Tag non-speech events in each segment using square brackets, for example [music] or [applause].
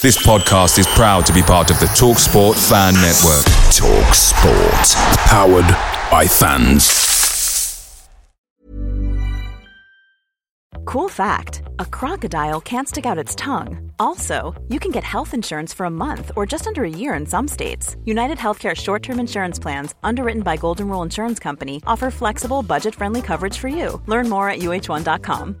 This podcast is proud to be part of the TalkSport Fan Network. TalkSport, powered by fans. Cool fact a crocodile can't stick out its tongue. Also, you can get health insurance for a month or just under a year in some states. United Healthcare short term insurance plans, underwritten by Golden Rule Insurance Company, offer flexible, budget friendly coverage for you. Learn more at uh1.com.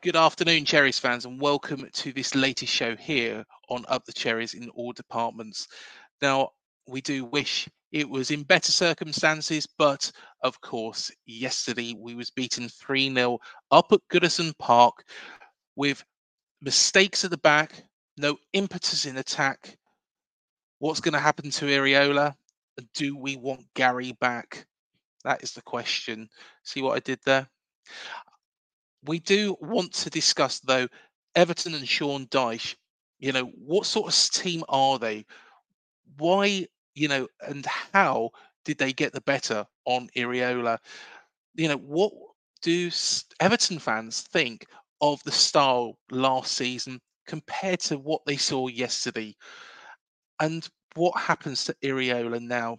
Good afternoon, Cherries fans, and welcome to this latest show here on Up the Cherries in all departments. Now, we do wish it was in better circumstances, but of course, yesterday we was beaten 3-0 up at Goodison Park with mistakes at the back, no impetus in attack. What's going to happen to Iraola? Do we want Gary back? That is the question. See what I did there? We do want to discuss though Everton and Sean Dyche. You know, what sort of team are they? Why, you know, and how did they get the better on Iraola? You know, what do Everton fans think of the style last season compared to what they saw yesterday? And what happens to Iraola now?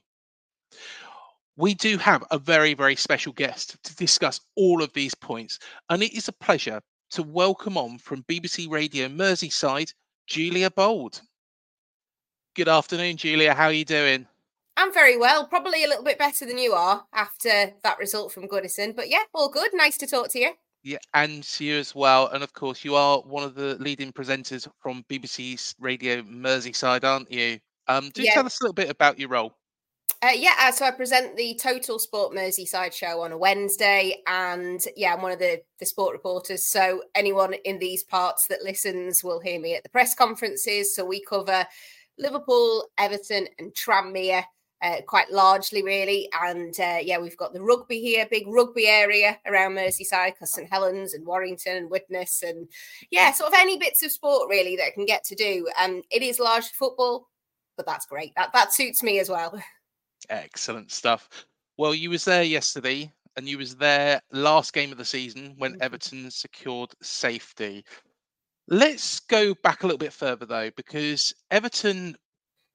We do have a very, very special guest to discuss all of these points. And it is a pleasure to welcome on from BBC Radio Merseyside, Giulia Bould. Good afternoon, Giulia. How are you doing? I'm very well. Probably a little bit better than you are after that result from Goodison. But yeah, all good. Nice to talk to you. Yeah, and to you as well. And of course, you are one of the leading presenters from BBC Radio Merseyside, aren't you? Um, do yeah. tell us a little bit about your role. Uh, yeah, uh, so I present the Total Sport Merseyside show on a Wednesday, and yeah, I'm one of the the sport reporters. So anyone in these parts that listens will hear me at the press conferences. So we cover Liverpool, Everton, and Tranmere. Uh, quite largely, really. And uh, yeah, we've got the rugby here, big rugby area around Merseyside, because St Helens and Warrington and Widnes, and yeah, sort of any bits of sport really that I can get to do. And um, it is largely football, but that's great. That that suits me as well. [laughs] Excellent stuff. Well, you was there yesterday, and you was there last game of the season when mm-hmm. Everton secured safety. Let's go back a little bit further though, because Everton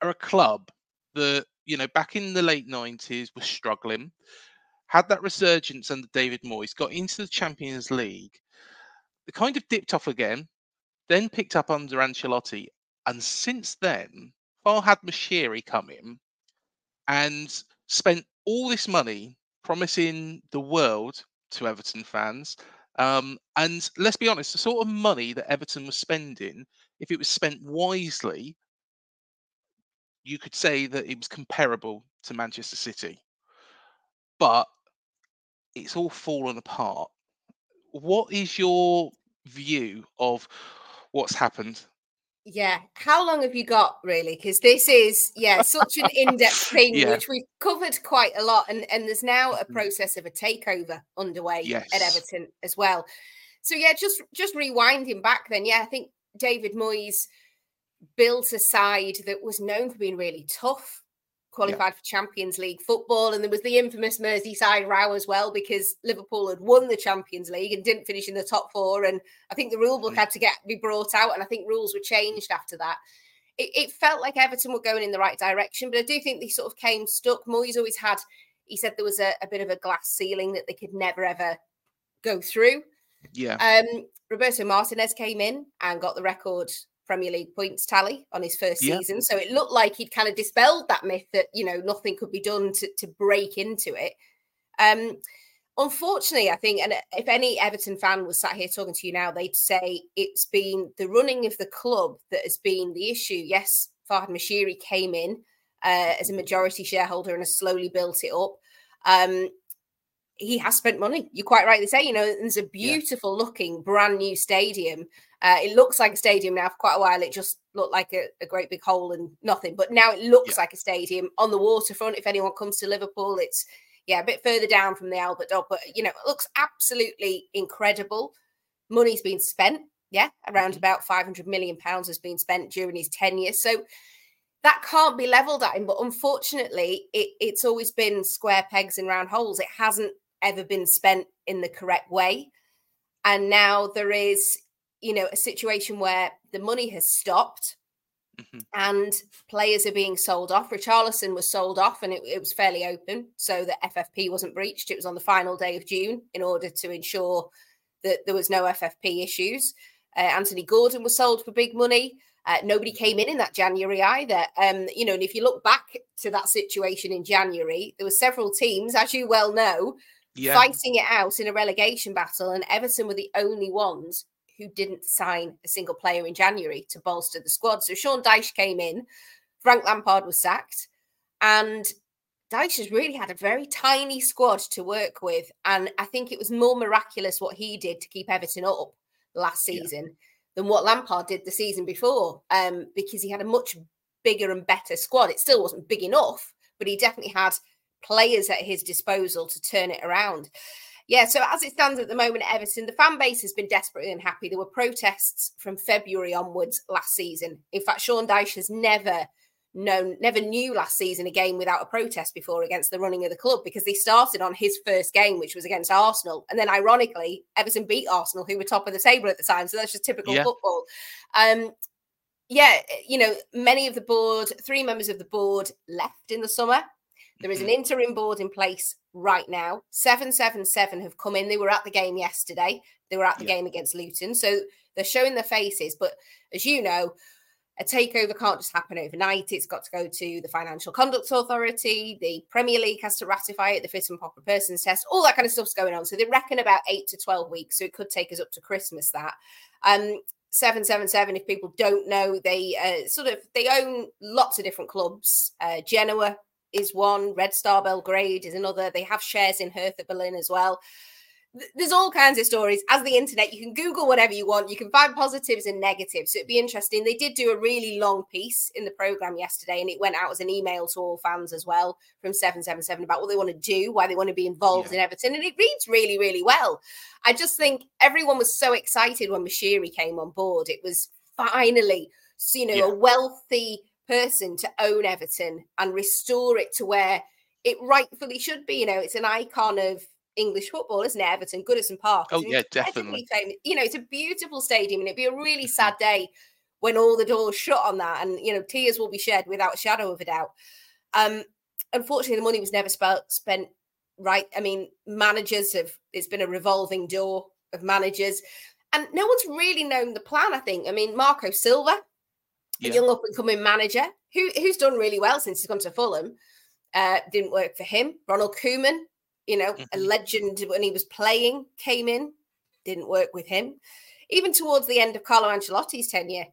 are a club that you know back in the late nineties was struggling, had that resurgence under David Moyes, got into the Champions League, they kind of dipped off again, then picked up under Ancelotti, and since then, Farhad Moshiri come in and spent all this money promising the world to Everton fans. Um, and let's be honest, the sort of money that Everton was spending, if it was spent wisely, you could say that it was comparable to Manchester City. But it's all fallen apart. What is your view of what's happened yeah. How long have you got, really? Because this is, yeah, such an in-depth [laughs] thing yeah. which we've covered quite a lot, and and there's now a mm-hmm. process of a takeover underway yes. at Everton as well. So yeah, just just rewinding back, then yeah, I think David Moyes built a side that was known for being really tough qualified yeah. for Champions League football. And there was the infamous Merseyside row as well because Liverpool had won the Champions League and didn't finish in the top four. And I think the rule book mm. had to get be brought out, and I think rules were changed after that. It, it felt like Everton were going in the right direction, but I do think they sort of came stuck. Moyes always had, he said there was a, a bit of a glass ceiling that they could never ever go through. Yeah. Um, Roberto Martinez came in and got the record Premier League points tally on his first yeah. season. So it looked like he'd kind of dispelled that myth that, you know, nothing could be done to, to break into it. Um, unfortunately, I think, and if any Everton fan was sat here talking to you now, they'd say it's been the running of the club that has been the issue. Yes, Farhad Moshiri came in uh, as a majority shareholder and has slowly built it up. Um, he has spent money. You quite rightly say, you know, there's a beautiful yeah. looking brand new stadium. Uh, it looks like a stadium now for quite a while. It just looked like a, a great big hole and nothing, but now it looks yeah. like a stadium on the waterfront. If anyone comes to Liverpool, it's yeah a bit further down from the Albert Dock, but you know, it looks absolutely incredible. Money's been spent, yeah, around mm-hmm. about 500 million pounds has been spent during his tenure. So that can't be leveled at him. But unfortunately, it, it's always been square pegs and round holes. It hasn't ever been spent in the correct way. And now there is, you know, a situation where the money has stopped mm-hmm. and players are being sold off. Richarlison was sold off and it, it was fairly open. So that FFP wasn't breached. It was on the final day of June in order to ensure that there was no FFP issues. Uh, Anthony Gordon was sold for big money. Uh, nobody came in in that January either. Um, you know, and if you look back to that situation in January, there were several teams, as you well know, yeah. fighting it out in a relegation battle, and Everton were the only ones who didn't sign a single player in January to bolster the squad. So Sean Dyche came in, Frank Lampard was sacked, and Dyche has really had a very tiny squad to work with. And I think it was more miraculous what he did to keep Everton up last season yeah. than what Lampard did the season before, um, because he had a much bigger and better squad. It still wasn't big enough, but he definitely had players at his disposal to turn it around. Yeah, so as it stands at the moment Everton, the fan base has been desperately unhappy. There were protests from February onwards last season. In fact, Sean Dyche has never known, never knew last season a game without a protest before against the running of the club because they started on his first game, which was against Arsenal. And then, ironically, Everton beat Arsenal, who were top of the table at the time. So that's just typical yeah. football. Um, yeah, you know, many of the board, three members of the board left in the summer. There is an mm-hmm. interim board in place right now. 777 have come in. They were at the game yesterday. They were at the yeah. game against Luton. So they're showing their faces. But as you know, a takeover can't just happen overnight. It's got to go to the Financial Conduct Authority. The Premier League has to ratify it, the fit and proper persons test, all that kind of stuff's going on. So they reckon about eight to 12 weeks. So it could take us up to Christmas that. Um, 777 if people don't know they uh, sort of they own lots of different clubs uh, genoa is one, Red Star Belgrade is another. They have shares in Hertha Berlin as well. There's all kinds of stories. As the internet, you can Google whatever you want. You can find positives and negatives. So it'd be interesting. They did do a really long piece in the program yesterday, and it went out as an email to all fans as well from 777 about what they want to do, why they want to be involved yeah. in Everton. And it reads really, really well. I just think everyone was so excited when Moshiri came on board. It was finally, you know, yeah. a wealthy person to own Everton and restore it to where it rightfully should be. You know, it's an icon of English football, isn't it? Everton, Goodison Park. Oh, yeah, definitely. Famous. You know, it's a beautiful stadium and it'd be a really sad day when all the doors shut on that and, you know, tears will be shed without a shadow of a doubt. Um, unfortunately, the money was never sp- spent right. I mean, managers have, it's been a revolving door of managers and no one's really known the plan, I think. I mean, Marco Silva, yeah. a young up and coming manager who who's done really well since he's gone to Fulham. Uh, didn't work for him. Ronald Koeman, you know, mm-hmm. a legend when he was playing, came in, didn't work with him. Even towards the end of Carlo Ancelotti's tenure,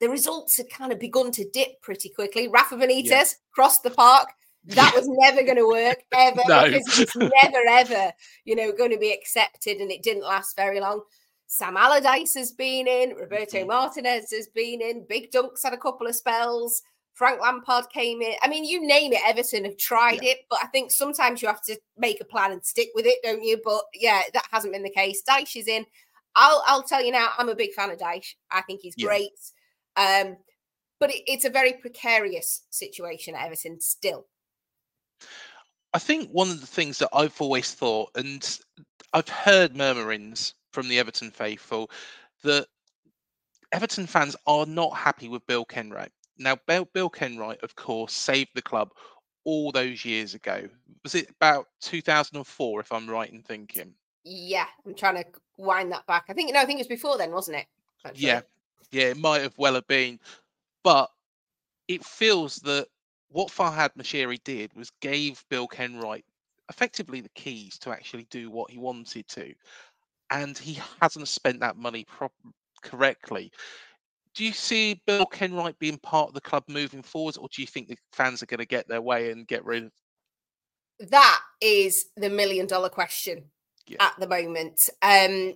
the results had kind of begun to dip pretty quickly. Rafa Benitez yeah. crossed the park. [laughs] That was never going to work ever no. because it's [laughs] never ever, you know, going to be accepted, and it didn't last very long. Sam Allardyce has been in, Roberto mm-hmm. Martinez has been in, Big Dunc's had a couple of spells. Frank Lampard came in. I mean, you name it, Everton have tried yeah. it, but I think sometimes you have to make a plan and stick with it, don't you? But yeah, that hasn't been the case. Dyche is in. I'll I'll tell you now, I'm a big fan of Dyche. I think he's yeah. great. Um, but it, it's a very precarious situation at Everton still. I think one of the things that I've always thought, and I've heard murmurings from the Everton faithful that Everton fans are not happy with Bill Kenwright. Now, Bill, Bill Kenwright, of course, saved the club all those years ago. Was it about 2004, if I'm right in thinking? Yeah, I'm trying to wind that back. I think no, I think it was before then, wasn't it? Actually? Yeah, yeah, it might have well have been, but it feels that what Farhad Moshiri did was gave Bill Kenwright effectively the keys to actually do what he wanted to and he hasn't spent that money pro- correctly. do you see Bill Kenwright being part of the club moving forwards, or do you think the fans are going to get their way and get rid of? That is the million dollar question yeah. at the moment. Um,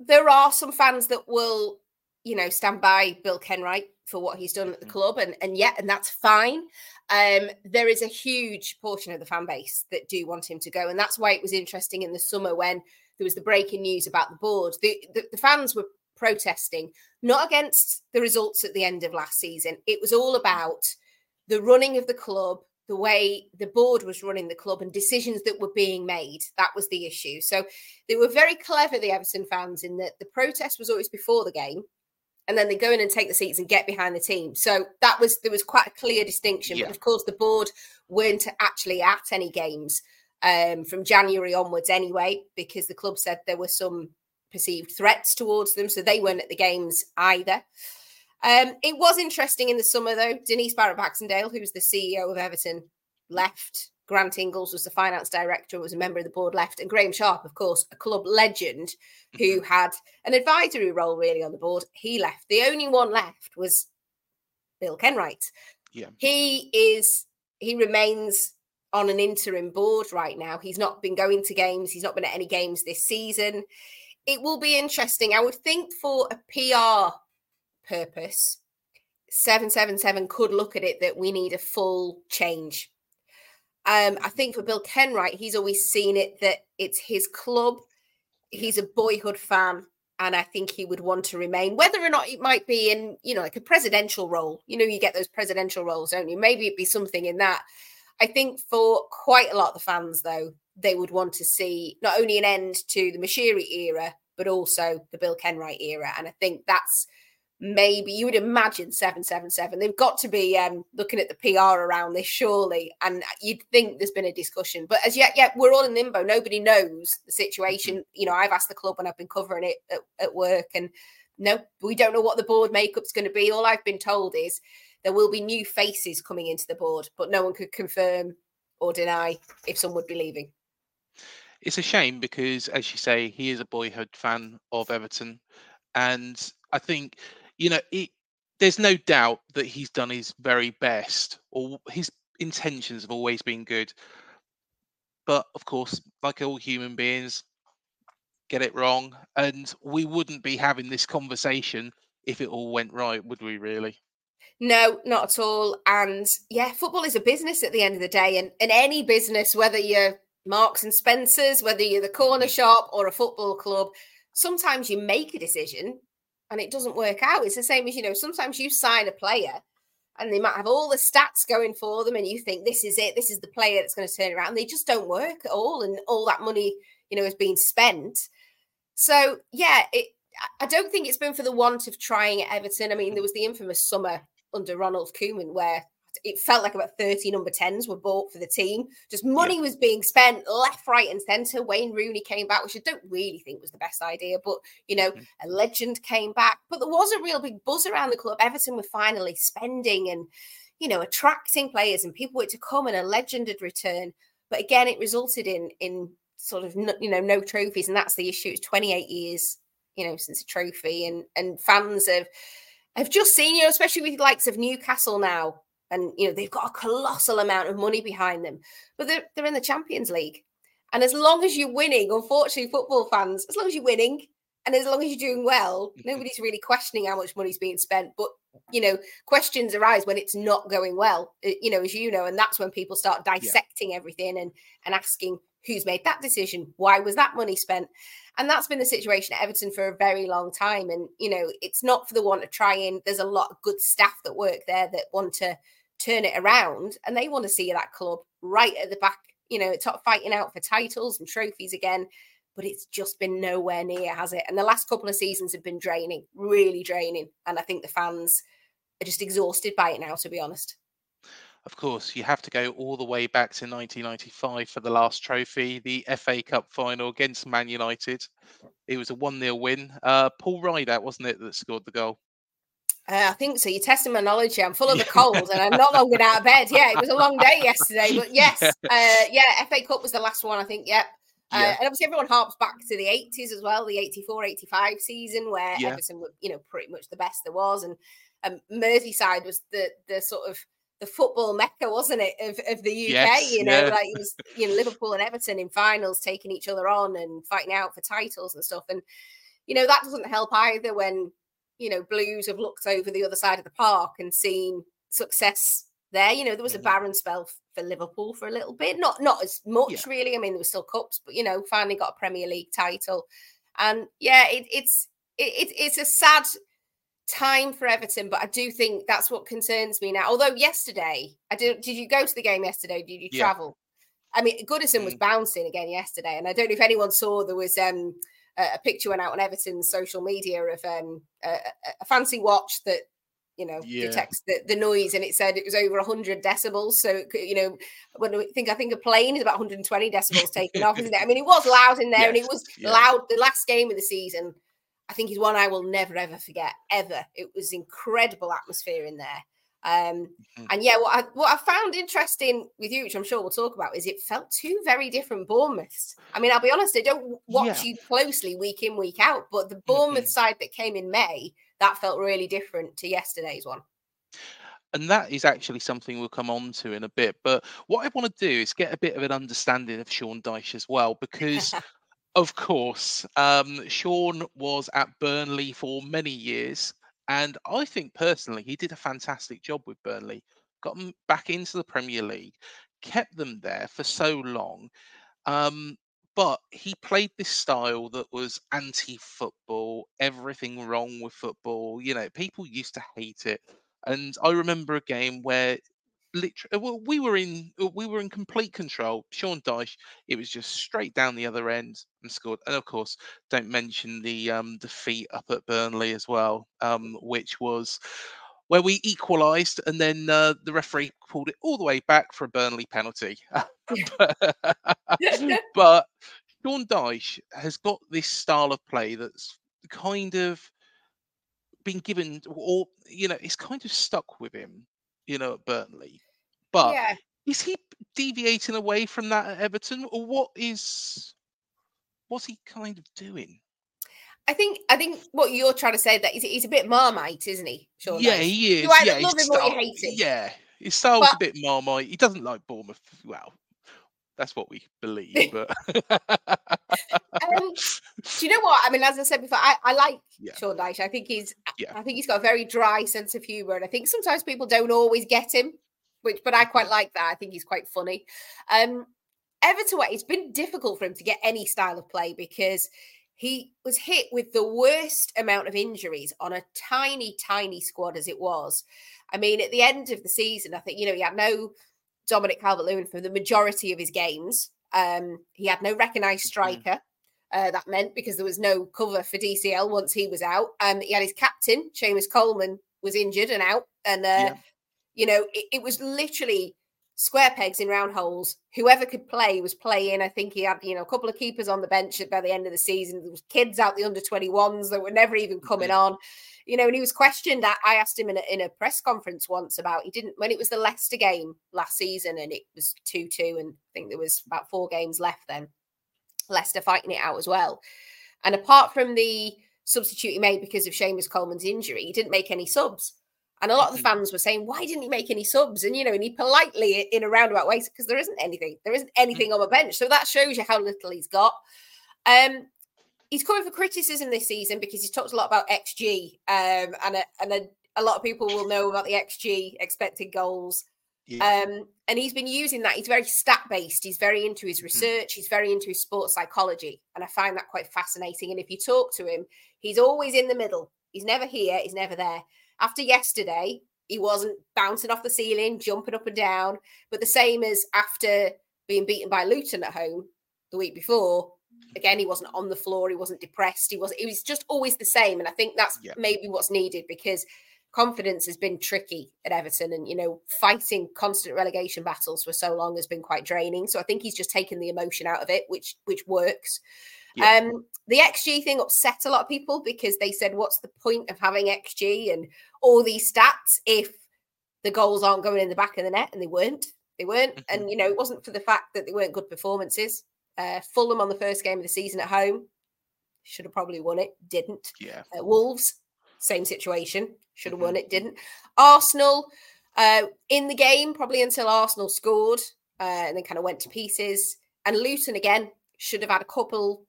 there are some fans that will, you know, stand by Bill Kenwright for what he's done at the mm-hmm. club, and and yet, and that's fine. Um, there is a huge portion of the fan base that do want him to go, and that's why it was interesting in the summer when there was the breaking news about the board. The, the, the fans were protesting not against the results at the end of last season. It was all about the running of the club, the way the board was running the club, and decisions that were being made. That was the issue. So they were very clever, the Everton fans, in that the protest was always before the game and then they go in and take the seats and get behind the team. So that was there was quite a clear distinction. Yeah. But of course, the board weren't actually at any games um, from January onwards anyway, because the club said there were some perceived threats towards them, so they weren't at the games either. Um, it was interesting in the summer though. Denise Barrett Baxendale, who was the CEO of Everton, left Grant Inglis was the finance director, was a member of the board, left, and Graeme Sharp, of course, a club legend who mm-hmm. had an advisory role really on the board. He left. The only one left was Bill Kenwright. Yeah. He is he remains on an interim board right now. He's not been going to games, he's not been at any games this season. It will be interesting. I would think for a PR purpose, 777 could look at it that we need a full change um, I think for Bill Kenwright, he's always seen it that it's his club. He's a boyhood fan, and I think he would want to remain, whether or not it might be in, you know, like a presidential role. You know, you get those presidential roles, don't you? Maybe it'd be something in that. I think for quite a lot of the fans, though, they would want to see not only an end to the Moshiri era, but also the Bill Kenwright era. And I think that's maybe you would imagine 777 they've got to be um, looking at the pr around this surely. And you'd think there's been a discussion. But as yet yet we're all in limbo. Nobody knows the situation. Mm-hmm. you know i've asked the club and i've been covering it at, at work and no we don't know what the board makeup's going to be. All i've been told is there will be new faces coming into the board but no one could confirm or deny if some would be leaving it's a shame because as you say he is a boyhood fan of everton and i think you know, it, there's no doubt that he's done his very best, or his intentions have always been good. But of course, like all human beings, get it wrong, and we wouldn't be having this conversation if it all went right, would we? Really? No, not at all. And yeah, football is a business at the end of the day, and in any business, whether you're Marks and Spencers, whether you're the corner mm. shop or a football club, sometimes you make a decision and it doesn't work out. It's the same as, you know, sometimes you sign a player and they might have all the stats going for them and you think this is it, this is the player that's going to turn around. They just don't work at all. And all that money, you know, is being spent. So, yeah, it, I don't think it's been for the want of trying at Everton. I mean, there was the infamous summer under Ronald Koeman where it felt like about 30 number 10s were bought for the team. Just money yeah. was being spent left, right, and centre. Wayne Rooney came back, which I don't really think was the best idea, but you know, mm-hmm. a legend came back. But there was a real big buzz around the club. Everton were finally spending and you know, attracting players, and people were to come, and a legend had returned. But again, it resulted in in sort of no, you know no trophies, and that's the issue. It's 28 years, you know, since a trophy, and and fans have have just seen, you know, especially with the likes of Newcastle now, and you know they've got a colossal amount of money behind them but they're, they're in the champions league and as long as you're winning unfortunately football fans as long as you're winning and as long as you're doing well [laughs] nobody's really questioning how much money's being spent but you know questions arise when it's not going well eh, you know as you know and that's when people start dissecting yeah. everything and and asking who's made that decision why was that money spent and that's been the situation at everton for a very long time and you know it's not for the want of trying there's a lot of good staff that work there that want to turn it around and they want to see that club right at the back, you know, top fighting out for titles and trophies again. But it's just been nowhere near, has it? And the last couple of seasons have been draining, really draining. And I think the fans are just exhausted by it now, to be honest. Of course, you have to go all the way back to 1995 for the last trophy, the FA Cup final against Man United. It was a 1 0 win. Uh, Paul Rideout, wasn't it, that scored the goal? Uh, I think so. You're testing my knowledge here. I'm full of a [laughs] cold and I'm not long out of bed. Yeah, it was a long day yesterday, but [laughs] yes, uh, yeah, FA Cup was the last one. I think. Yep. Uh, yeah. Uh, and obviously, everyone harps back to the 80s as well, the 84 85 season, where yeah. Everton were, you know, pretty much the best there was. And um, Merseyside was the the sort of the football mecca, wasn't it, of, of the UK? Yes, you know, yeah. like it was you know Liverpool and Everton in finals, taking each other on and fighting out for titles and stuff. And you know that doesn't help either when you know Blues have looked over the other side of the park and seen success there. You know, there was a mm-hmm. barren spell for Liverpool for a little bit, not not as much yeah. really. I mean, there were still cups, but you know, finally got a Premier League title, and yeah, it, it's it, it's a sad time for Everton, but I do think that's what concerns me now. Although yesterday, I did. Did you go to the game yesterday? Did you yeah. travel? I mean, Goodison mm. was bouncing again yesterday, and I don't know if anyone saw there was um, a, picture went out on Everton's social media of um, a, a fancy watch that you know yeah. detects the, the noise and it said it was over 100 decibels so you know when I think I think a plane is about 120 decibels taken off isn't it I mean it was loud in there yes. and it [laughs] was yeah. loud the last game of the season I think is one I will never ever forget ever. It was incredible atmosphere in there. Um, mm-hmm. And yeah, what I what I found interesting with you, which I'm sure we'll talk about, is it felt two very different Bournemouths. I mean, I'll be honest, I don't watch yeah. you closely week in week out, but the Bournemouth mm-hmm. side that came in May that felt really different to yesterday's one. And that is actually something we'll come on to in a bit. But what I want to do is get a bit of an understanding of Sean Dyche as well, because [laughs] Of course. Um, Sean was at Burnley for many years. And I think personally, he did a fantastic job with Burnley. Got them back into the Premier League, kept them there for so long. Um, but he played this style that was anti football, everything wrong with football. You know, people used to hate it. And I remember a game where literally uh, well, we were in uh, we were in complete control. Sean Dyche, it was just straight down the other end and scored. And of course, don't mention the um, defeat up at Burnley as well, um, which was where we equalised, and then uh, the referee pulled it all the way back for a Burnley penalty. but, [laughs] [laughs] but Sean Dyche has got this style of play that's kind of been given, or you know, it's kind of stuck with him you know, at Burnley. But yeah. is he deviating away from that at Everton, or what is what's he kind of doing? I think I think what you're trying to say that he's, he's a bit marmite, isn't he? Sure. Yeah, he is. You either yeah, love him style, or you hate him. Yeah, his style's but, a bit marmite. He doesn't like Bournemouth. Well, that's what we believe. [laughs] But um, do you know what? I mean, as I said before, I, I like yeah. Sean Dyche. I think he's yeah. I think he's got a very dry sense of humor, and I think sometimes people don't always get him. Which, but I quite like that. I think he's quite funny. Um, Everton, it's been difficult for him to get any style of play because he was hit with the worst amount of injuries on a tiny, tiny squad as it was. I mean, at the end of the season, I think, you know, he had no Dominic Calvert Lewin for the majority of his games. Um, he had no recognised mm-hmm. striker. Uh, that meant because there was no cover for DCL once he was out. Um, he had his captain, Seamus Coleman, was injured and out. And, uh, yeah. You know, it, it, was literally square pegs in round holes. Whoever could play was playing. I think he had, you know, a couple of keepers on the bench by the end of the season. There was kids out the under 21s that were never even coming on you know, and he was questioned. I, I asked him in a, in a press conference once about he didn't when it was the Leicester game last season and it was two two, and I think there was about four games left then. Leicester fighting it out as well, and apart from the substitute he made because of Seamus Coleman's injury, he didn't make any subs. And a lot of the mm-hmm. fans were saying, why didn't he make any subs? And, you know, and he politely, in a roundabout way, because there isn't anything. There isn't anything on the bench. So that shows you how little he's got. Um, he's coming for criticism this season because he's talked a lot about XG, um, and a, and a, a, lot of people will know about the XG expected goals. Yeah. Um, and he's been using that. He's very stat based. He's very into his hmm. research. Mm. He's very into his sports psychology, and I find that quite fascinating. And if you talk to him, he's always in the middle. He's never here. He's never there. After yesterday, he wasn't bouncing off the ceiling, jumping up and down. But the same as after being beaten by Luton at home the week before, again he wasn't on the floor he wasn't depressed he was it was just always the same and i think that's yeah. maybe what's needed because confidence has been tricky at everton and you know fighting constant relegation battles for so long has been quite draining so i think he's just taken the emotion out of it which which works yeah. um the xg thing upset a lot of people because they said what's the point of having xg and all these stats if the goals aren't going in the back of the net and they weren't they weren't mm-hmm. and you know it wasn't for the fact that they weren't good performances Uh, Fulham on the first game of the season at home should have probably won it, didn't. Yeah. Uh, Wolves, same situation, should have Mm-hmm. won it, didn't. Arsenal uh, in the game probably until Arsenal scored uh, and then kind of went to pieces. And Luton again should have had a couple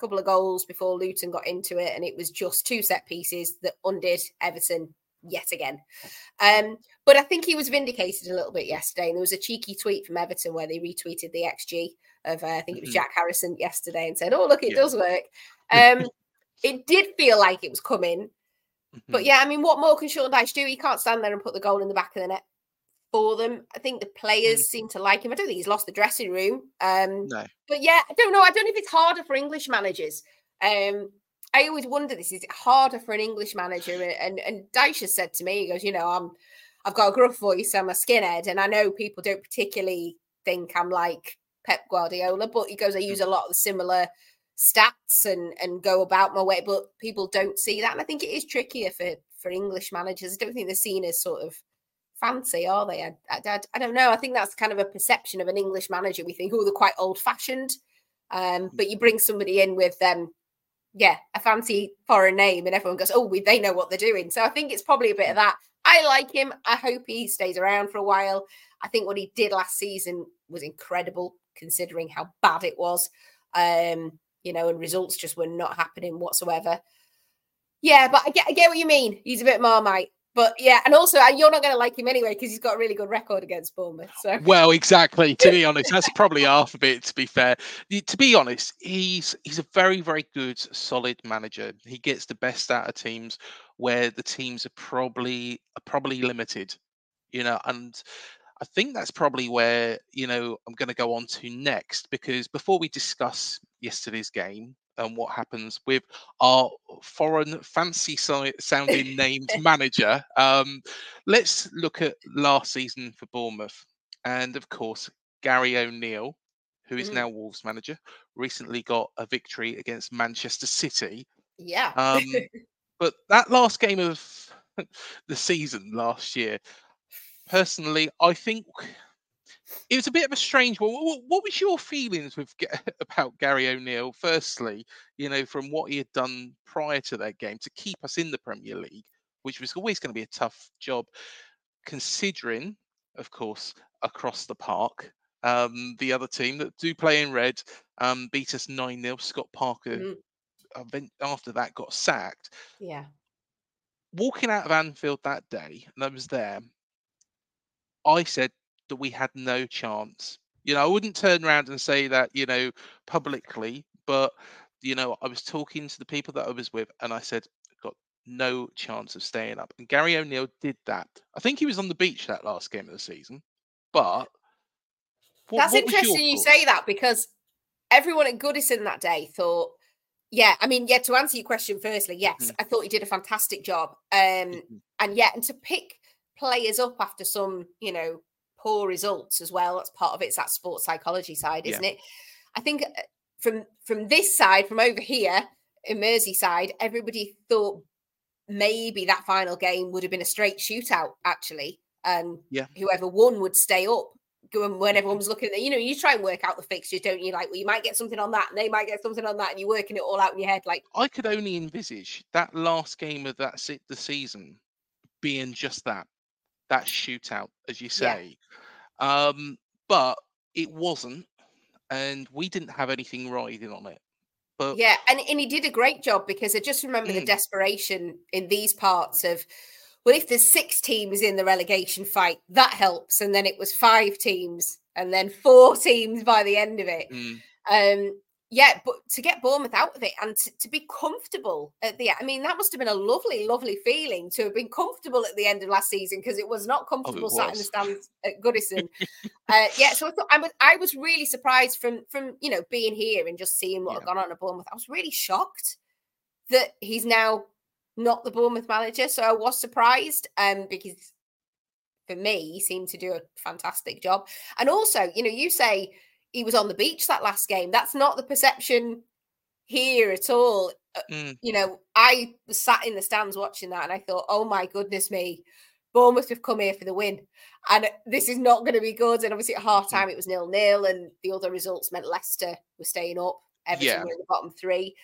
couple of goals before Luton got into it, and it was just two set pieces that undid Everton yet again. Um, but I think he was vindicated a little bit yesterday, and there was a cheeky tweet from Everton where they retweeted the XG of uh, I think it was Mhm. Jack Harrison yesterday and said, "Oh look, it Yeah. does work." [laughs] Um, it did feel like it was coming, but Mhm. yeah, I mean, what more can Sean Dyche do? He can't stand there and put the goal in the back of the net for them. I think the players seem to like him. I don't think he's lost the dressing room. Um, No. but yeah, I don't know. I don't know if it's harder for English managers. Um, I always wonder this: is it harder for an English manager? And and has said to me, he goes, you know, I'm I've got a gruff voice, I'm a skinhead, and I know people don't particularly think I'm like Pep Guardiola, but he goes, I use a lot of similar stats and and go about my way, but people don't see that, and I think it is trickier for for English managers. I don't think they're seen as sort of fancy, are they? I, I, I- don't know. I think that's kind of a perception of an English manager. We think, oh, they're quite old fashioned. Um, but you bring somebody in with um, yeah, a fancy foreign name, and everyone goes, oh, we, they know what they're doing. So I think it's probably a bit of that. I like him. I hope he stays around for a while. I think what he did last season was incredible, considering how bad it was. Um, you know, and results just were not happening whatsoever. Yeah, but I get, I get what you mean. He's a bit marmite. But yeah, and also you're not going to like him anyway because he's got a really good record against Bournemouth. So Well, exactly. To be honest, that's [laughs] probably half of it. To be fair, to be honest, he's he's a very very good, solid manager. He gets the best out of teams where the teams are probably are probably limited, you know. And I think that's probably where you know I'm going to go on to next because before we discuss yesterday's game and what happens with our foreign fancy sounding [laughs] named manager, um, let's look at last season for Bournemouth. And of course, Gary O'Neil, who is Mhm. now Wolves manager, recently got a victory against Manchester City. yeah, Um, [laughs] but that last game of [laughs] the season last year, personally, I think it was a bit of a strange one. What, what was your feelings with [laughs] about Gary O'Neil? Firstly, you know, from what he had done prior to that game to keep us in the Premier League, which was always going to be a tough job, considering, of course, across the park. Um, the other team that do play in red um, beat us 9 0. Scott Parker event- after that got sacked yeah. walking out of Anfield that day, and I was there, I said that we had no chance. You know, I wouldn't turn around and say that, you know, publicly, but, you know, I was talking to the people that I was with, and I said, got no chance of staying up. And Gary O'Neil did that. I think he was on the beach that last game of the season, but. what- That's what interesting you say that because everyone at Goodison that day thought, yeah, I mean, yeah, to answer your question, firstly, yes, Mhm. I thought he did a fantastic job. Um, Mhm. and yeah, and to pick players up after some, you know, poor results as well, that's part of it, it's that sports psychology side, isn't it? I think uh, from from this side, from over here in Merseyside, everybody thought maybe that final game would have been a straight shootout, actually. And Yeah. whoever won would stay up when everyone was looking at the, you know, you try and work out the fixtures, don't you? Like, well, you might get something on that, and they might get something on that, and you're working it all out in your head. Like, I could only envisage that last game of that se- the season being just that, that shootout, as you Yeah. say. Um, but it wasn't, and we didn't have anything riding on it. But yeah, and, and he did a great job because I just remember the Mm. desperation in these parts of, well, if there's six teams in the relegation fight, that helps. And then it was five teams, and then four [laughs] teams by the end of it. mm, Um, yeah, but to get Bournemouth out of it and to, to be comfortable at the I mean, that must have been a lovely, lovely feeling to have been comfortable at the end of last season because it was not comfortable sat in the stands at Goodison. [laughs] uh, yeah, so I thought I was I was really surprised from from you know being here and just seeing what had gone on at Bournemouth. I was really shocked that he's now not the Bournemouth manager. So I was surprised um because for me, he seemed to do a fantastic job. And also, you know, you say he was on the beach that last game. That's not the perception here at all. Uh, mm, You know, I was sat in the stands watching that and I thought, oh my goodness me, Bournemouth have come here for the win, and this is not going to be good. And obviously, at half mm-hmm. time, it was nil nil, and the other results meant Leicester were staying up. Everton yeah. were in the bottom three.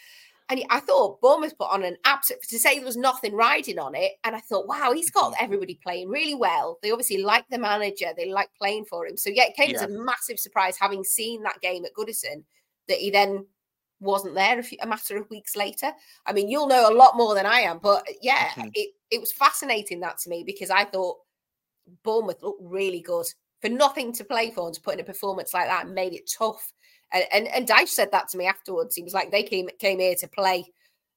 And I thought Bournemouth put on an absolute to say there was nothing riding on it. And I thought, wow, he's got mm-hmm. everybody playing really well. They obviously like the manager, they like playing for him. So yeah, it came yeah. as a massive surprise having seen that game at Goodison that he then wasn't there a, few, a, matter of weeks later. I mean, you'll know a lot more than I am, but yeah, mm-hmm. it, it was fascinating that to me because I thought Bournemouth looked really good for nothing to play for and to put in a performance like that made it tough. And and, and Dyche said that to me afterwards. He was like, they came came here to play,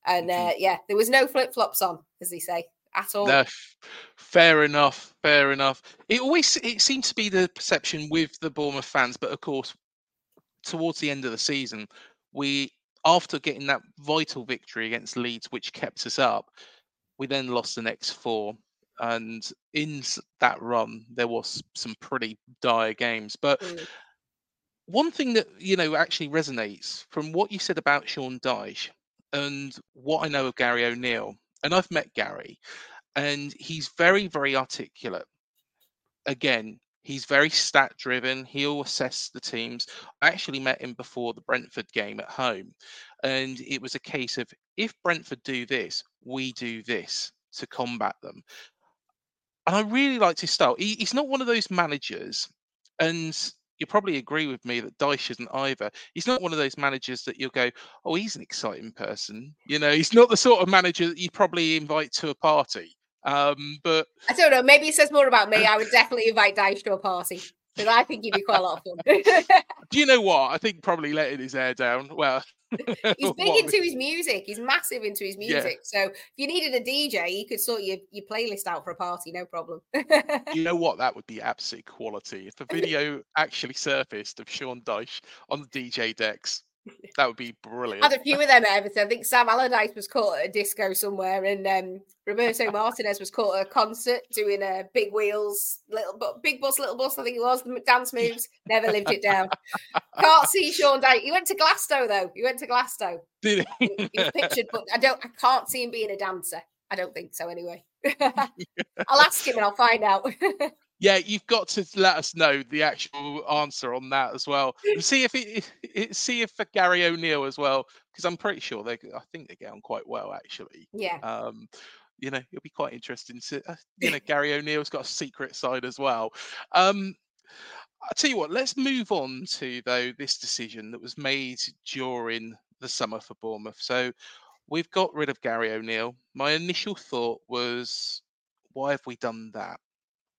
and mm-hmm. uh, yeah, there was no flip flops on, as they say. At all. No, fair enough. Fair enough. It always it seemed to be the perception with the Bournemouth fans, but of course, towards the end of the season, we after getting that vital victory against Leeds, which kept us up, we then lost the next four. And in that run, there was some pretty dire games. But mm. One thing that you know actually resonates from what you said about Sean Dyche and what I know of Gary O'Neil, and I've met Gary, and he's very, very articulate. Again, He's very stat driven. He'll assess the teams. I actually met him before the Brentford game at home. And it was a case of if Brentford do this, we do this to combat them. And I really like his style. He, he's not one of those managers, and you probably agree with me that Dyche isn't either. He's not one of those managers that you'll go, oh, he's an exciting person. You know, he's not the sort of manager that you probably invite to a party. Um, but I don't know. Maybe it says more about me. [clears throat] I would definitely invite Dyche to a party because I think he'd be quite a lot of fun. [laughs] Do you know what? I think probably letting his hair down. Well, [laughs] he's big into his music. He's massive into his music. Yeah. So if you needed a DJ, you could sort your, your playlist out for a party, no problem. you know what? That would be absolute quality. If a [laughs] video actually surfaced of Sean Dyche on the DJ decks, that would be brilliant. I had a few of them at Everton. I think Sam Allardyce was caught at a disco somewhere, and um, Roberto [laughs] Martinez was caught at a concert doing a uh, big wheels, little but big bus, little bus. I think it was the dance moves. Never lived it down. [laughs] Can't see Sean Dyche. He went to Glasgow though. He went to Glasgow. Did he? he was pictured, but I don't. I can't see him being a dancer. I don't think so. Anyway, [laughs] I'll ask him and I'll find out yeah, you've got to let us know the actual answer on that as well. And see if it, it see if for Gary O'Neil as well, because I'm pretty sure they, I think they get on quite well actually. Yeah. Um, you know, it'll be quite interesting to, uh, you know, [laughs] Gary O'Neil's got a secret side as well. Um, I'll tell you what, let's move on to though this decision that was made during the summer for Bournemouth. So we've got rid of Gary O'Neil. My initial thought was, why have we done that?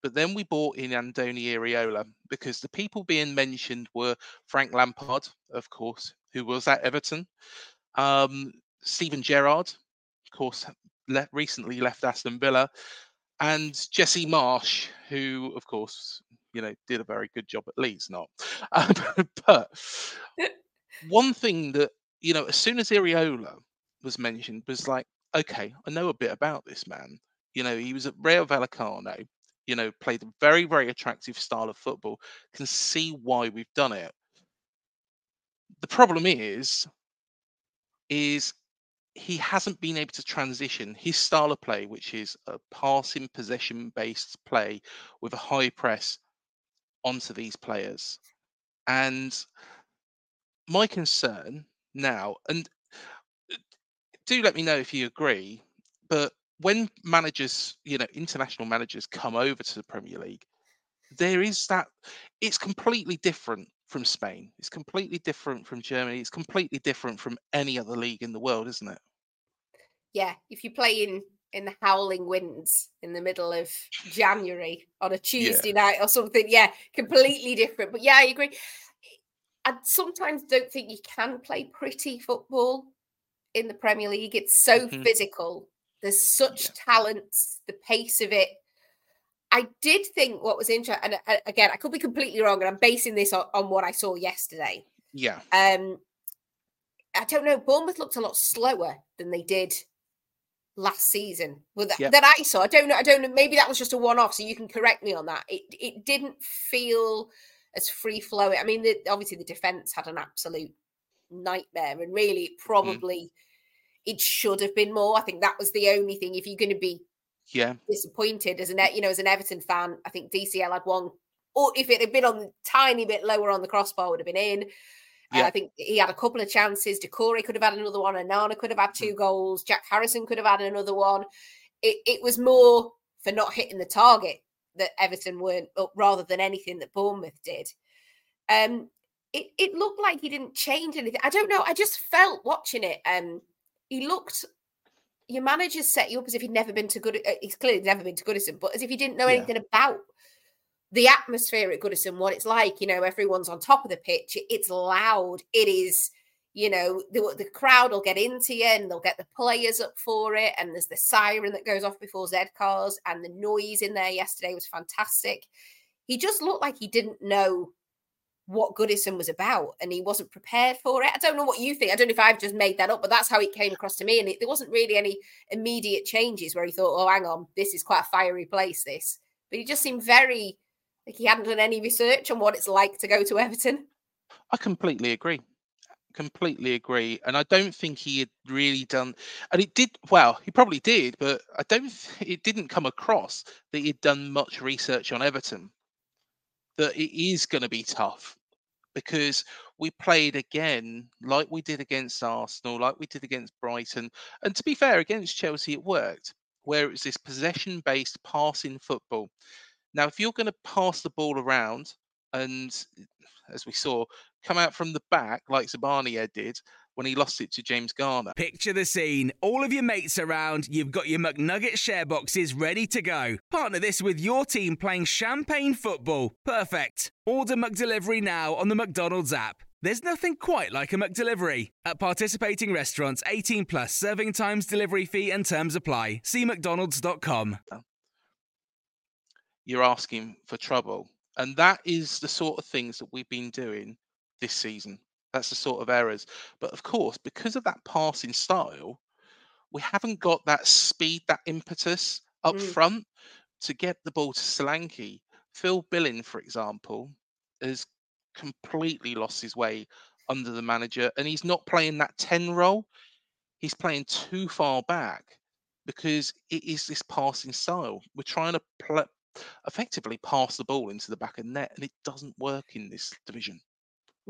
But then we bought in Andoni Iraola because the people being mentioned were Frank Lampard, of course, who was at Everton, um, Steven Gerrard, of course, le- recently left Aston Villa, and Jesse Marsch, who, of course, you know, did a very good job at Leeds. Not, [laughs] um, but one thing that you know, as soon as Iraola was mentioned, was like, okay, I know a bit about this man. You know, he was at Real Vallecano you know, played a very, very attractive style of football, can see why we've done it. The problem is, is he hasn't been able to transition his style of play, which is a passing possession based play with a high press onto these players. And my concern now, and uh, do let me know if you agree, but when managers, you know, international managers come over to the Premier League, there is that it's completely different from Spain. It's completely different from Germany. It's completely different from any other league in the world, isn't it? Yeah, if you play in in the howling winds in the middle of January on a Tuesday yeah. night or something, yeah, completely different. But yeah, I agree. I sometimes don't think you can play pretty football in the Premier League. It's so mm-hmm. physical there's such yeah. talent, the pace of it. I did think what was interesting, and uh, again, I could be completely wrong, and I'm basing this on, on what I saw yesterday. Yeah. Um, I don't know. Bournemouth looked a lot slower than they did last season. Well, that, that I saw. I don't know. I don't know. Maybe that was just a one-off, so you can correct me on that. It it didn't feel as free flowing. I mean, the, obviously the defense had an absolute nightmare, and really mm. probably. Mm it should have been more. I think that was the only thing. If you're going to be yeah disappointed as an you know as an Everton fan. I think DCL had one, or if it had been on tiny bit lower on the crossbar, would have been in. Yeah. Uh, I think he had a couple of chances. Doucouré could have had another one. Onana could have had two mm. goals. Jack Harrison could have had another one. It, it was more for not hitting the target that Everton weren't, rather than anything that Bournemouth did. Um, it, it looked like he didn't change anything. I don't know. I just felt watching it. Um, he looked. Your manager set you up as if he'd never been to good. Uh, he's clearly never been to Goodison, but as if he didn't know yeah. anything about the atmosphere at Goodison, what it's like. You know, everyone's on top of the pitch. It's loud. It is. You know, the, the crowd will get into you and they'll get the players up for it. And there's the siren that goes off before Z cars, and the noise in there yesterday was fantastic. He just looked like he didn't know what Goodison was about and he wasn't prepared for it. I don't know what you think. I don't know if I've just made that up, but that's how it came across to me. And it, there wasn't really any immediate changes where he thought, oh, hang on, this is quite a fiery place, this. But he just seemed very like he hadn't done any research on what it's like to go to Everton. I completely agree. Completely agree. And I don't think he had really done, and it did, well, he probably did, but I don't, it didn't come across that he'd done much research on Everton. That it is going to be tough because we played again like we did against Arsenal, like we did against Brighton. And to be fair, against Chelsea, it worked, where it was this possession based passing football. Now, if you're going to pass the ball around and, as we saw, come out from the back like Zabarnyi did, when he lost it to James Garner. Picture the scene. All of your mates around, you've got your McNugget share boxes ready to go. Partner this with your team playing champagne football. Perfect. Order McDelivery now on the McDonald's app. There's nothing quite like a McDelivery. At participating restaurants, 18 plus serving times, delivery fee, and terms apply. See McDonald's.com. You're asking for trouble. And that is the sort of things that we've been doing this season. That's the sort of errors. But of course, because of that passing style, we haven't got that speed, that impetus up mm. front to get the ball to Solanke. Phil Billing, for example, has completely lost his way under the manager, and he's not playing that 10 role. He's playing too far back because it is this passing style. We're trying to pl- effectively pass the ball into the back of the net, and it doesn't work in this division.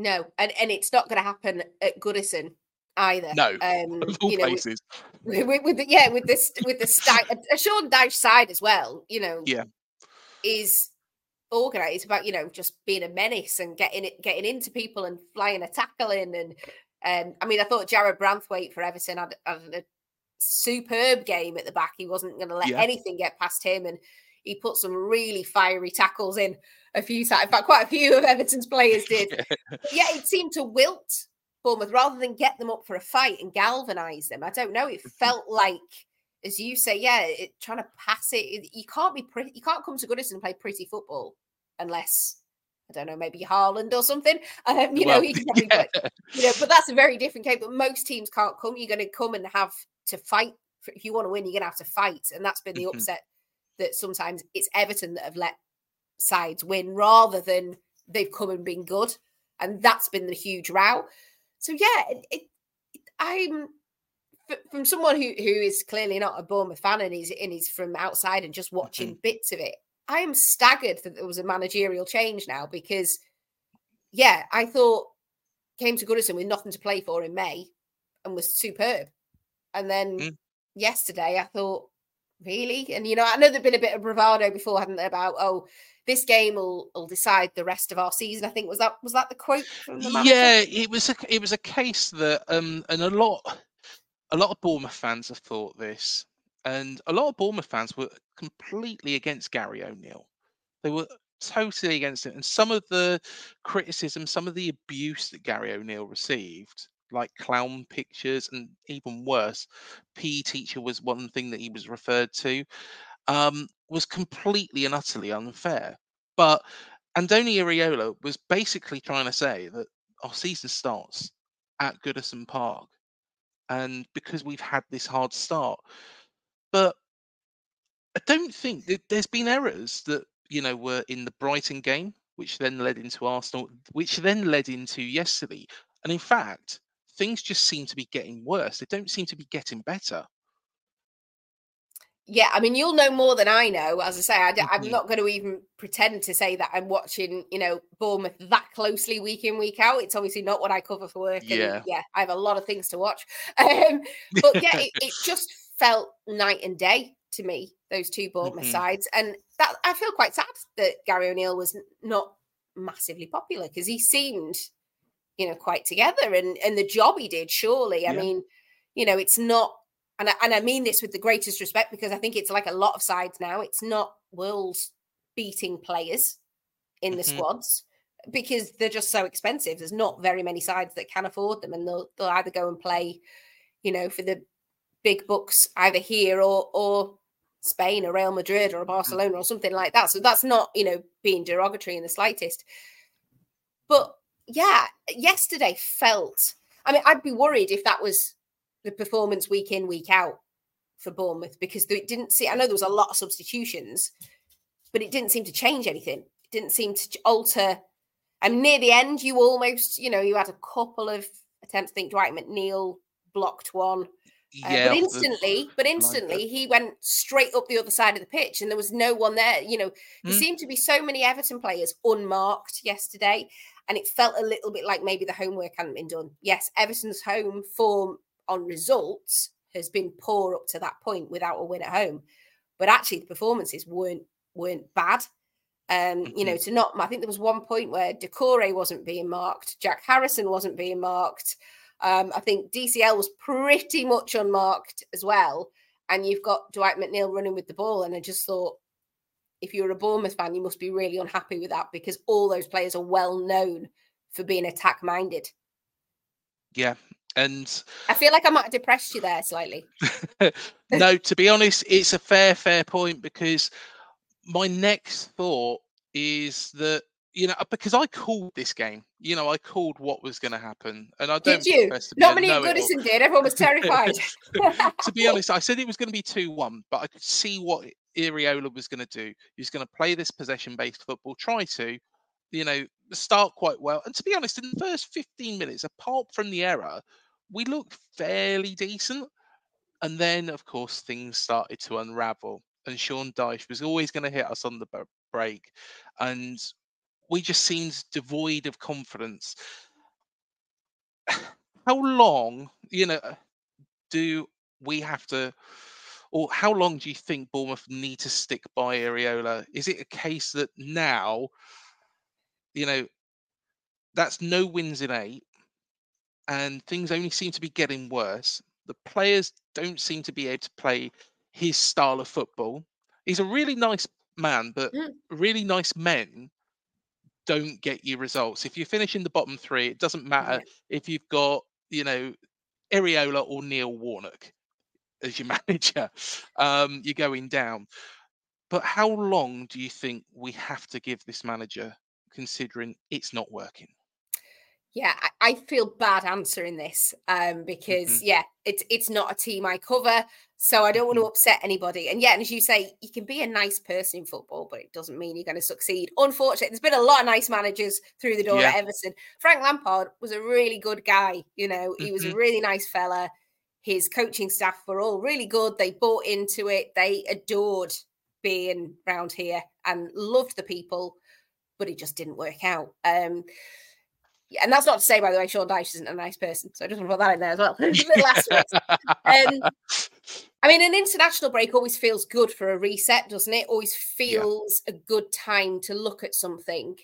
No, and, and it's not going to happen at Goodison either. No, um, you know, places. With, with, with the, yeah, with this with the stack, a Sean Dyche side as well. You know, yeah, is organised about you know just being a menace and getting it getting into people and flying a tackle in and um, I mean I thought Jared Branthwaite for Everton had, had a superb game at the back. He wasn't going to let yeah. anything get past him and he put some really fiery tackles in a few times. In fact, quite a few of Everton's players did. [laughs] yeah, it seemed to wilt Bournemouth rather than get them up for a fight and galvanise them. I don't know. It mm-hmm. felt like, as you say, yeah, it, trying to pass it. it. You can't be pretty. You can't come to Goodison and play pretty football unless I don't know, maybe Haaland or something. Um, you well, know, [laughs] probably yeah. play, you know, but that's a very different game. But most teams can't come. You're going to come and have to fight. For, if you want to win, you're going to have to fight, and that's been the mm-hmm. upset that sometimes it's Everton that have let sides win rather than they've come and been good. And that's been the huge row. So, yeah, it, it, I'm from someone who, who is clearly not a Bournemouth fan and he's, and he's from outside and just watching mm-hmm. bits of it. I am staggered that there was a managerial change now because, yeah, I thought came to Goodison with nothing to play for in May and was superb. And then mm. yesterday, I thought, really? And you know, I know there'd been a bit of bravado before, hadn't there, about oh, this game will will decide the rest of our season. I think was that was that the quote from the manager? Yeah, it was a it was a case that um and a lot a lot of Bournemouth fans have thought this, and a lot of Bournemouth fans were completely against Gary O'Neil. They were totally against it, and some of the criticism, some of the abuse that Gary O'Neil received like clown pictures and even worse PE teacher was one thing that he was referred to um, was completely and utterly unfair. But Andoni Iraola was basically trying to say that our season starts at Goodison Park and because we've had this hard start. But I don't think that there's been errors that you know were in the Brighton game which then led into Arsenal which then led into yesterday. And in fact things just seem to be getting worse. They don't seem to be getting better. Yeah, I mean, you'll know more than I know. As I say, I, am mm-hmm. not going to even pretend to say that I'm watching, you know, Bournemouth that closely week in, week out. It's obviously not what I cover for work. And yeah, yeah I have a lot of things to watch. [laughs] Um, but yeah, it, it, [laughs] just felt night and day to me, those two Bournemouth mm-hmm. sides. And that I feel quite sad that Gary O'Neil was not massively popular because he seemed, you know, quite together and, and the job he did, surely. I mean, you know, it's not and I, and I mean this with the greatest respect because I think it's like a lot of sides now. It's not world beating players in the mm-hmm. squads because they're just so expensive. There's not very many sides that can afford them, and they'll they'll either go and play, you know, for the big books either here or or Spain or Real Madrid or mm. Barcelona or something like that. So that's not you know being derogatory in the slightest. But yeah, yesterday felt. I mean, I'd be worried if that was the performance week in, week out for Bournemouth because it didn't see. I know there was a lot of substitutions, but it didn't seem to change anything. It didn't seem to alter. And near the end, you almost, you know, you had a couple of attempts. I think Dwight McNeil blocked one. Uh, yeah, uh, but instantly, but [sighs] instantly, like he went straight up the other side of the pitch, and there was no one there. You know, there mm. seemed to be so many Everton players unmarked yesterday, and it felt a little bit like maybe the homework hadn't been done. Yes, Everton's home form on results has been poor up to that point without a win at home. But actually, the performances weren't weren't bad. Um, you know, mm-hmm. to not, I think there was one point where Doucouré wasn't being marked, Jack Harrison wasn't being marked. Um, I think DCL was pretty much unmarked as well. And you've got Dwight McNeil running with the ball. And I just thought, if you're a Bournemouth fan, you must be really unhappy with that because all those players are well known for being attack minded. Yeah, and I feel like I might have depressed you there slightly. [laughs] no, to be honest, it's a fair, fair point because my next thought is that you know because I called this game. You know, I called what was going to happen, and I don't. Did you? Not many at Goodison did. Everyone was [laughs] terrified. to be honest, I said it was going to be two-one, but I could see what Iraola was going to do. He was going to play this possession-based football, try to, you know, start quite well. And to be honest, in the first 15 minutes, apart from the error, we looked fairly decent. And then, of course, things started to unravel. And Sean Dyche was always going to hit us on the break. And we just seemed devoid of confidence. How long, you know, do we have to, or how long do you think Bournemouth need to stick by Iraola? Is it a case that now you know, that's no wins in eight, and things only seem to be getting worse. The players don't seem to be able to play his style of football. He's a really nice man, but mm. really nice men don't get you results. If you finish in the bottom three, it doesn't matter yeah. if you've got, you know, Iraola or Neil Warnock as your [laughs] manager. Um, you're going down. But how long do you think we have to give this manager considering it's not working? Yeah, I, feel bad answering this um, because mm-hmm. yeah, it's it's not a team I cover, so I don't want to mm-hmm. upset anybody. And yeah, and as you say, you can be a nice person in football, but it doesn't mean you're going to succeed. Unfortunately, there's been a lot of nice managers through the door yeah. at Everton. Frank Lampard was a really good guy. You know, he mm-hmm. was a mm-hmm. really nice fella. His coaching staff were all really good. They bought into it. They adored being around here and loved the people but it just didn't work out. Um, and that's not to say, by the way, Sean Dyche isn't a nice person. So I just want to put that in there as well. [laughs] last um, I mean, an international break always feels good for a reset, doesn't it? Always feels yeah. a good time to look at something.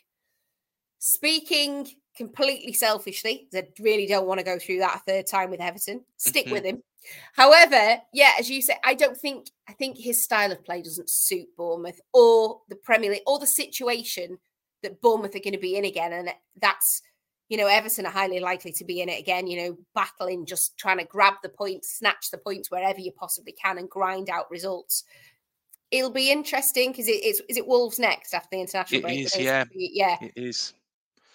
Speaking completely selfishly, I really don't want to go through that a third time with Everton. Stick mm-hmm. with him. However, yeah, as you say, I don't think I think his style of play doesn't suit Bournemouth or the Premier League or the situation that Bournemouth are going to be in again. And that's, you know, Everton are highly likely to be in it again, you know, battling, just trying to grab the points, snatch the points wherever you possibly can and grind out results. It'll be interesting because it is, is it Wolves next after the international it break? Is, yeah. yeah. It is.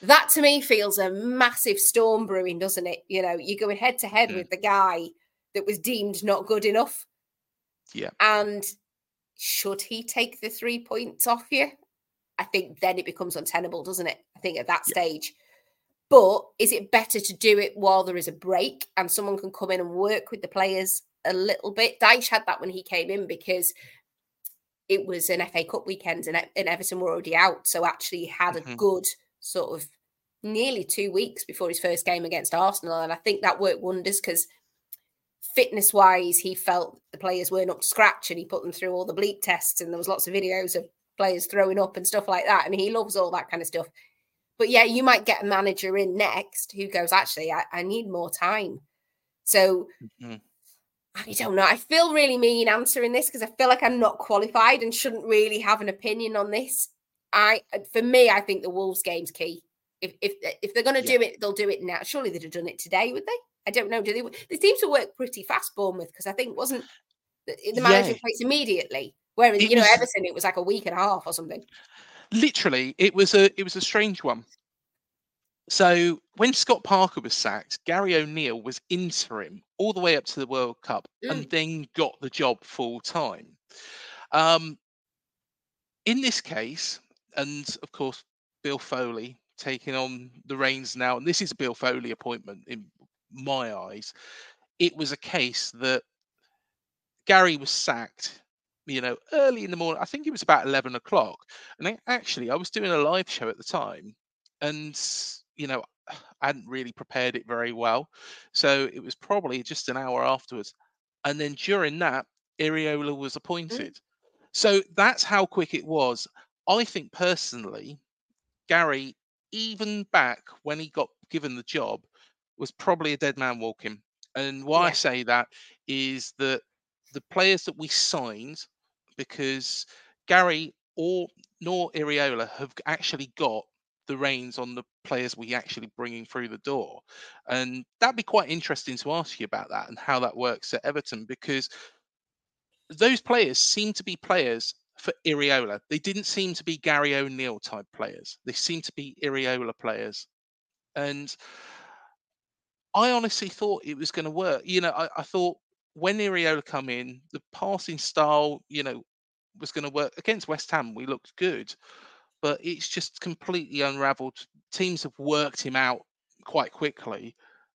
That to me feels a massive storm brewing, doesn't it? You know, you're going head to head mm. with the guy that was deemed not good enough. Yeah. And should he take the three points off you? I think then it becomes untenable, doesn't it? I think at that yeah. stage. But is it better to do it while there is a break and someone can come in and work with the players a little bit. Dyche had that when he came in because it was an FA Cup weekend and, and Everton were already out. So actually he had mm-hmm. a good sort of nearly two weeks before his first game against Arsenal. And I think that worked wonders because fitness wise, he felt the players weren't up to scratch and he put them through all the bleep tests. And there was lots of videos of players throwing up and stuff like that. And he loves all that kind of stuff. But yeah, you might get a manager in next who goes, actually, I, I need more time. So mm-hmm. I don't know. I feel really mean answering this because I feel like I'm not qualified and shouldn't really have an opinion on this. I, for me, I think the Wolves game's key. If if if they're going to yeah. do it, they'll do it now. Surely they'd have done it today, would they? I don't know. Do they? They seem to work pretty fast, Bournemouth, because I think wasn't the, the manager yeah. place immediately. Whereas you know was, Everton, it was like a week and a half or something. Literally, it was a it was a strange one. So when Scott Parker was sacked, Gary O'Neil was interim all the way up to the World Cup, mm. and then got the job full time. Um, in this case, and of course, Bill Foley taking on the reins now, and this is a Bill Foley appointment in my eyes. It was a case that Gary was sacked, you know, early in the morning. I think it was about 11 o'clock. And I, actually, I was doing a live show at the time, and, you know, I hadn't really prepared it very well. So it was probably just an hour afterwards. And then during that, Iraola was mm. appointed. Mm. So that's how quick it was. I think personally, Gary, even back when he got given the job, was probably a dead man walking. And why yeah. I say that is that the players that we signed, because Gary or nor Iraola have actually got the reins on the players we actually bringing through the door, and that'd be quite interesting to ask you about that and how that works at Everton because those players seem to be players for Iraola. They didn't seem to be Gary O'Neil type players. They seem to be Iraola players, and I honestly thought it was going to work. You know, I, I thought when Iraola come in, the passing style, you know, was going to work against West Ham. We looked good, but it's just completely unravelled. Teams have worked him out quite quickly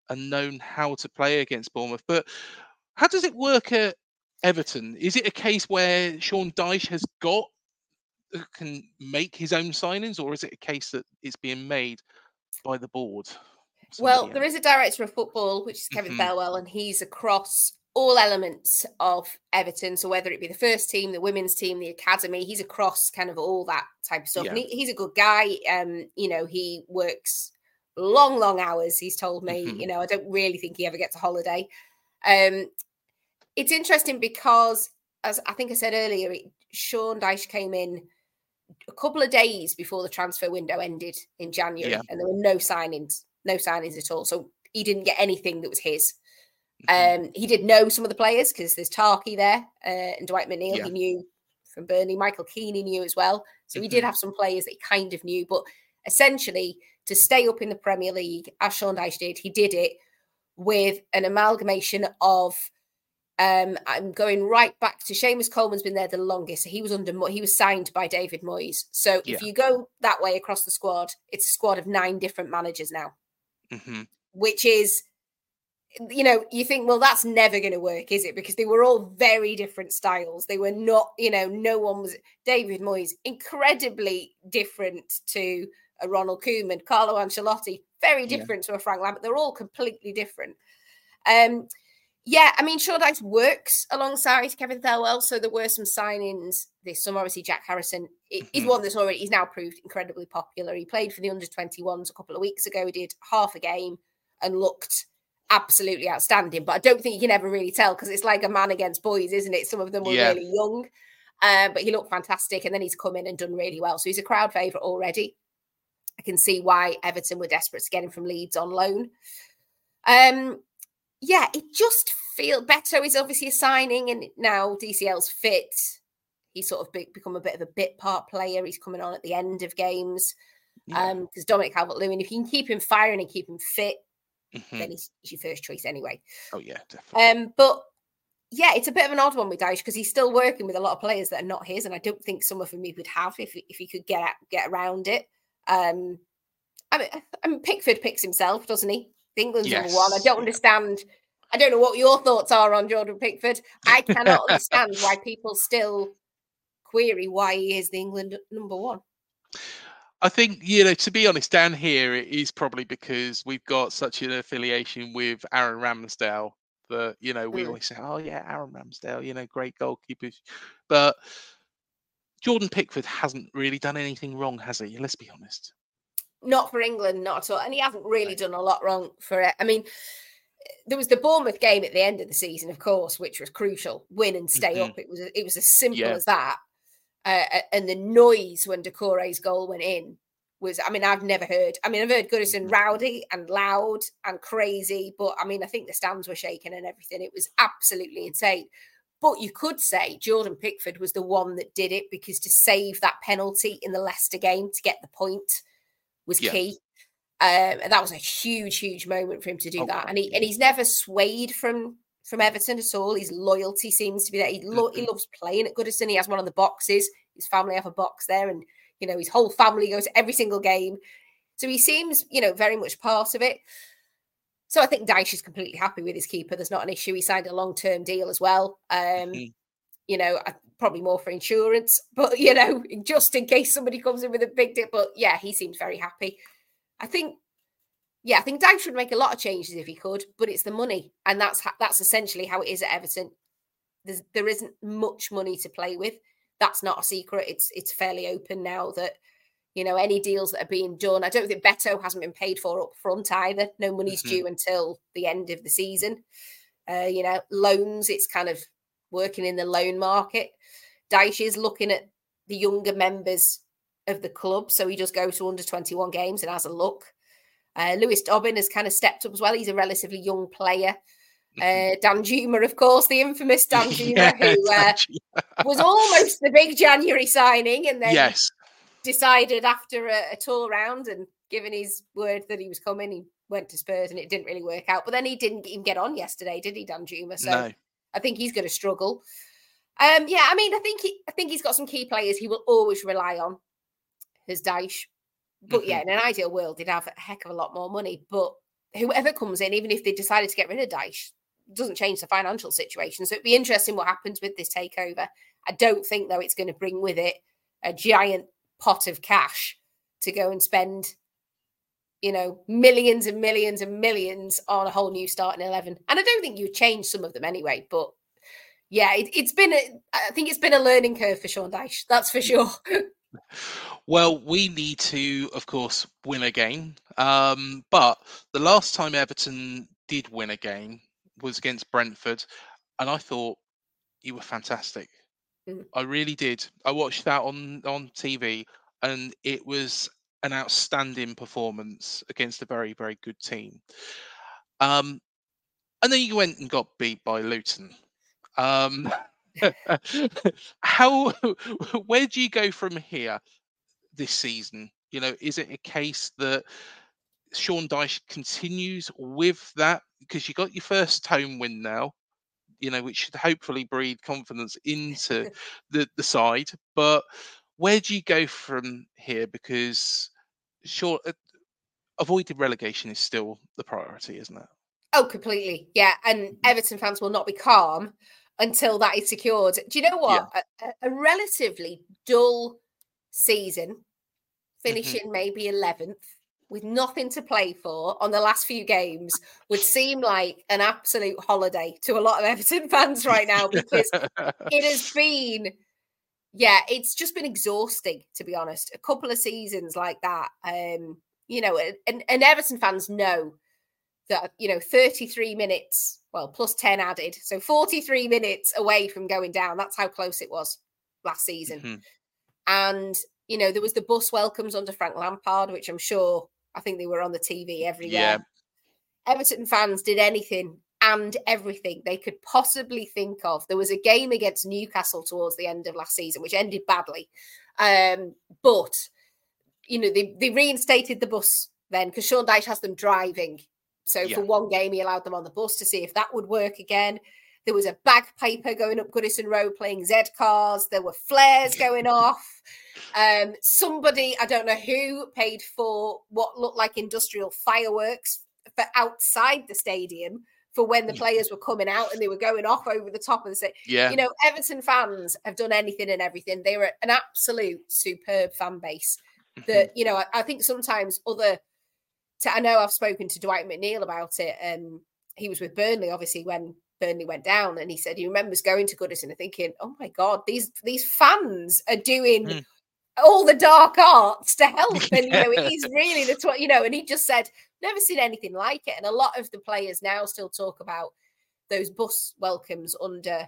and known how to play against Bournemouth. But how does it work at Everton? Is it a case where Sean Dyche has got uh, can make his own signings, or is it a case that it's being made by the board? Well, there is a director of football, which is Kevin mm-hmm. And he's across all elements of Everton. So whether it be the first team, the women's team, the academy, he's across kind of all that type of stuff. Yeah. And he, he's a good guy. Um, you know, he works long, long hours. He's told me. Mm-hmm. You know, I don't really think he ever gets a holiday. Um, it's interesting because, as I think I said earlier, it, Sean Dyche came in a couple of days before the transfer window ended in January, yeah. and there were no signings no signings at all. So he didn't get anything that was his. Um, he did know some of the players because there's Tarky there uh, and Dwight McNeil. Yeah. He knew from Burnley. Michael Keane he knew as well. So mm-hmm. he did mm-hmm. have some players that he kind of knew. But essentially, to stay up in the Premier League, as Sean Dyche did, he did it with an amalgamation of um, I'm going right back to Seamus Coleman's been there the longest. He was under he was signed by David Moyes. So if you go that way across the squad, it's a squad of nine different managers now mm-hmm. which is you know, you think, well, that's never going to work, is it? Because they were all very different styles. They were not, you know, no one was David Moyes, incredibly different to a Ronald Koeman, Carlo Ancelotti, very different yeah. to a Frank Lampard. They're all completely different. Um, yeah, I mean, Sean Dyche works alongside Kevin Thelwell, so there were some signings this summer. Obviously, Jack Harrison mm-hmm. one that's already he's now proved incredibly popular. He played for the under 21s a couple of weeks ago. He did half a game and looked absolutely outstanding. But I don't think you can ever really tell because it's like a man against boys, isn't it? Some of them were yeah. really young, uh, but he looked fantastic, and then he's come in and done really well. So he's a crowd favourite already. I can see why Everton were desperate to get him from Leeds on loan. Um, yeah, it just feel Beto is obviously a signing, and now DCL's fit. He's sort of be, become a bit of a bit part player. He's coming on at the end of games. Yeah. Um, because Dominic Calvert Lewin, if you can keep him firing and keep him fit, mm-hmm. then he's, he's, your first choice anyway. Oh yeah, definitely. Um, but yeah, it's a bit of an odd one with Dyche because he's still working with a lot of players that are not his, and I don't think some of them he would have if if he could get get around it. Um, I mean, I mean, Pickford picks himself, doesn't he? England's yes. number one. I don't understand I don't know what your thoughts are on Jordan Pickford. I cannot [laughs] understand why people still query why he is the England number one. I think, you know, to be honest, down here it is probably because we've got such an affiliation with Aaron Ramsdale that, you know, we mm. always say, oh, yeah, Aaron Ramsdale, you know, great goalkeeper. But Jordan Pickford hasn't really done anything wrong, has he? Let's be honest. Not for England, not at all. And he hasn't really done a lot wrong for it. I mean, there was the Bournemouth game at the end of the season, of course, which was crucial. Win and stay mm-hmm. up. It was it was as simple yeah. as that. Uh, and the noise when Doucouré's goal went in was, I mean, I've never heard. I mean, I've heard Goodison mm-hmm. rowdy and loud and crazy, but I mean, I think the stands were shaking and everything. It was absolutely insane. But you could say Jordan Pickford was the one that did it because to save that penalty in the Leicester game to get the point was yeah. key. Um, and that was a huge, huge moment for him to do oh, that. And he and he's never swayed from from Everton at all. His loyalty seems to be there. He, lo- mm-hmm. he loves playing at Goodison. He has one of the boxes. His family have a box there, and you know his whole family goes to every single game. So he seems, you know, very much part of it. So I think Dyche is completely happy with his keeper. There's not an issue. He signed a long term deal as well. Um, mm-hmm. You know, probably more for insurance, [laughs] but you know, just in case somebody comes in with a big dip. But yeah, he seems very happy. I think, yeah, I think Dyche would make a lot of changes if he could, but it's the money, and that's that's essentially how it is at Everton. There's, there isn't much money to play with. That's not a secret. It's it's fairly open now that you know any deals that are being done. I don't think Beto hasn't been paid for up front either. No money's mm-hmm. due until the end of the season. Uh, you know, loans. It's kind of working in the loan market. Dyche is looking at the younger members of the club. So he does go to under 21 games and has a look. Uh, Lewis Dobbin has kind of stepped up as well. He's a relatively young player. [laughs] Uh, Danjuma, of course, the infamous Danjuma, [laughs] yeah, who uh, was almost the big January signing and then yes. decided after a, a, tour round and given his word that he was coming, he went to Spurs and it didn't really work out. But then he didn't even get on yesterday, did he, Danjuma? So no. I think he's going to struggle. Um, yeah, I mean, I think he, I think he's got some key players he will always rely on His Dyche. But mm-hmm. yeah, in an ideal world, they'd have a heck of a lot more money. But whoever comes in, even if they decided to get rid of Dyche, doesn't change the financial situation. So it'd be interesting what happens with this takeover. I don't think though it's going to bring with it a giant pot of cash to go and spend, you know, millions and millions and millions on a whole new starting eleven. And I don't think you change some of them anyway. But yeah, it, has been a, I think it's been a learning curve for Sean Dyche. That's for sure. [laughs] Well, we need to, of course, win a game. Um, but the last time Everton did win a game was against Brentford, and I thought you were fantastic. Mm. I really did. I watched that on on TV, and it was an outstanding performance against a very very good team. Um, and then you went and got beat by Luton. Um, [laughs] [laughs] how [laughs] where do you go from here this season? You know, is it a case that Sean Dyche continues with that because you got your first home win now, you know, which should hopefully breed confidence [laughs] into the the side. But where do you go from here? Because sure, uh, avoided relegation is still the priority, isn't it? Oh, completely. Yeah, and mm-hmm. Everton fans will not be calm until that is secured. Do you know what? Yeah. A, a, relatively dull season. Finishing mm-hmm. maybe 11th with nothing to play for on the last few games would seem like an absolute holiday to a lot of [laughs] Everton fans right now because it has [laughs] been yeah, it's just been exhausting to be honest. A couple of seasons like that um you know and, and Everton fans know that you know 33 minutes well, plus 10 added. So 43 minutes away from going down. That's how close it was last season. Mm-hmm. And, you know, there was the bus welcomes under Frank Lampard, which I'm sure, I think they were on the TV every yeah. year. Everton fans did anything and everything they could possibly think of. There was a game against Newcastle towards the end of last season, which ended badly. Um, but, you know, they, they reinstated the bus then because Sean Dyche has them driving so yeah. for one game, he allowed them on the bus to see if that would work again. There was a bagpiper going up Goodison Road playing Z cars. There were flares [laughs] going off. Um, somebody, I don't know who, paid for what looked like industrial fireworks for outside the stadium for when the players were coming out and they were going off over the top of the set. Yeah. You know, Everton fans have done anything and everything. They were an absolute superb fan base. Mm-hmm. That, you know, I, I think sometimes other to, I know I've spoken to Dwight McNeil about it. Um he was with Burnley, obviously, when Burnley went down, and he said he remembers going to Goodison and thinking, "Oh my god, these these fans are doing Mm. all the dark arts to [laughs] help." And you know, it is really the tw- you know, and he just said, "Never seen anything like it." And a lot of the players now still talk about those bus welcomes under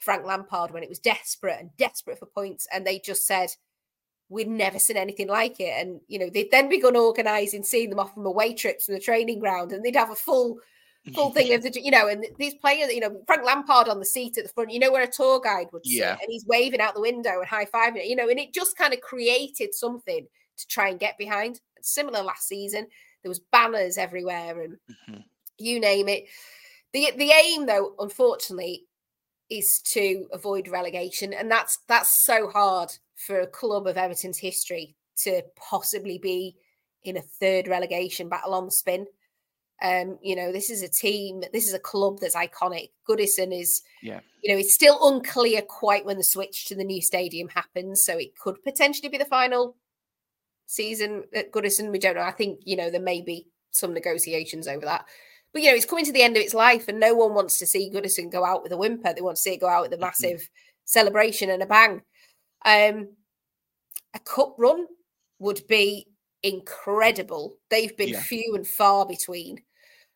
Frank Lampard when it was desperate and desperate for points, and they just said. We'd never seen anything like it. And, you know, they'd then begun organising, seeing them off from away trips from the training ground, and they'd have a full full thing of the you know and these players you know frank lampard on the seat at the front you know where a tour guide would sit Yeah. and he's waving out the window and high-fiving it you know and it just kind of created something to try and get behind similar last season there was banners everywhere and Mhm. you name it the the aim though unfortunately is to avoid relegation and that's that's so hard for a club of everton's history to possibly be in a third relegation battle on the spin um, you know, this is a team, this is a club that's iconic. Goodison is, Yeah. you know, it's still unclear quite when the switch to the new stadium happens. So it could potentially be the final season at Goodison. We don't know. I think, you know, there may be some negotiations over that. But, you know, it's coming to the end of its life and no one wants to see Goodison go out with a whimper. They want to see it go out with a massive celebration and a bang. Um, a cup run would be incredible. They've been Yeah. few and far between,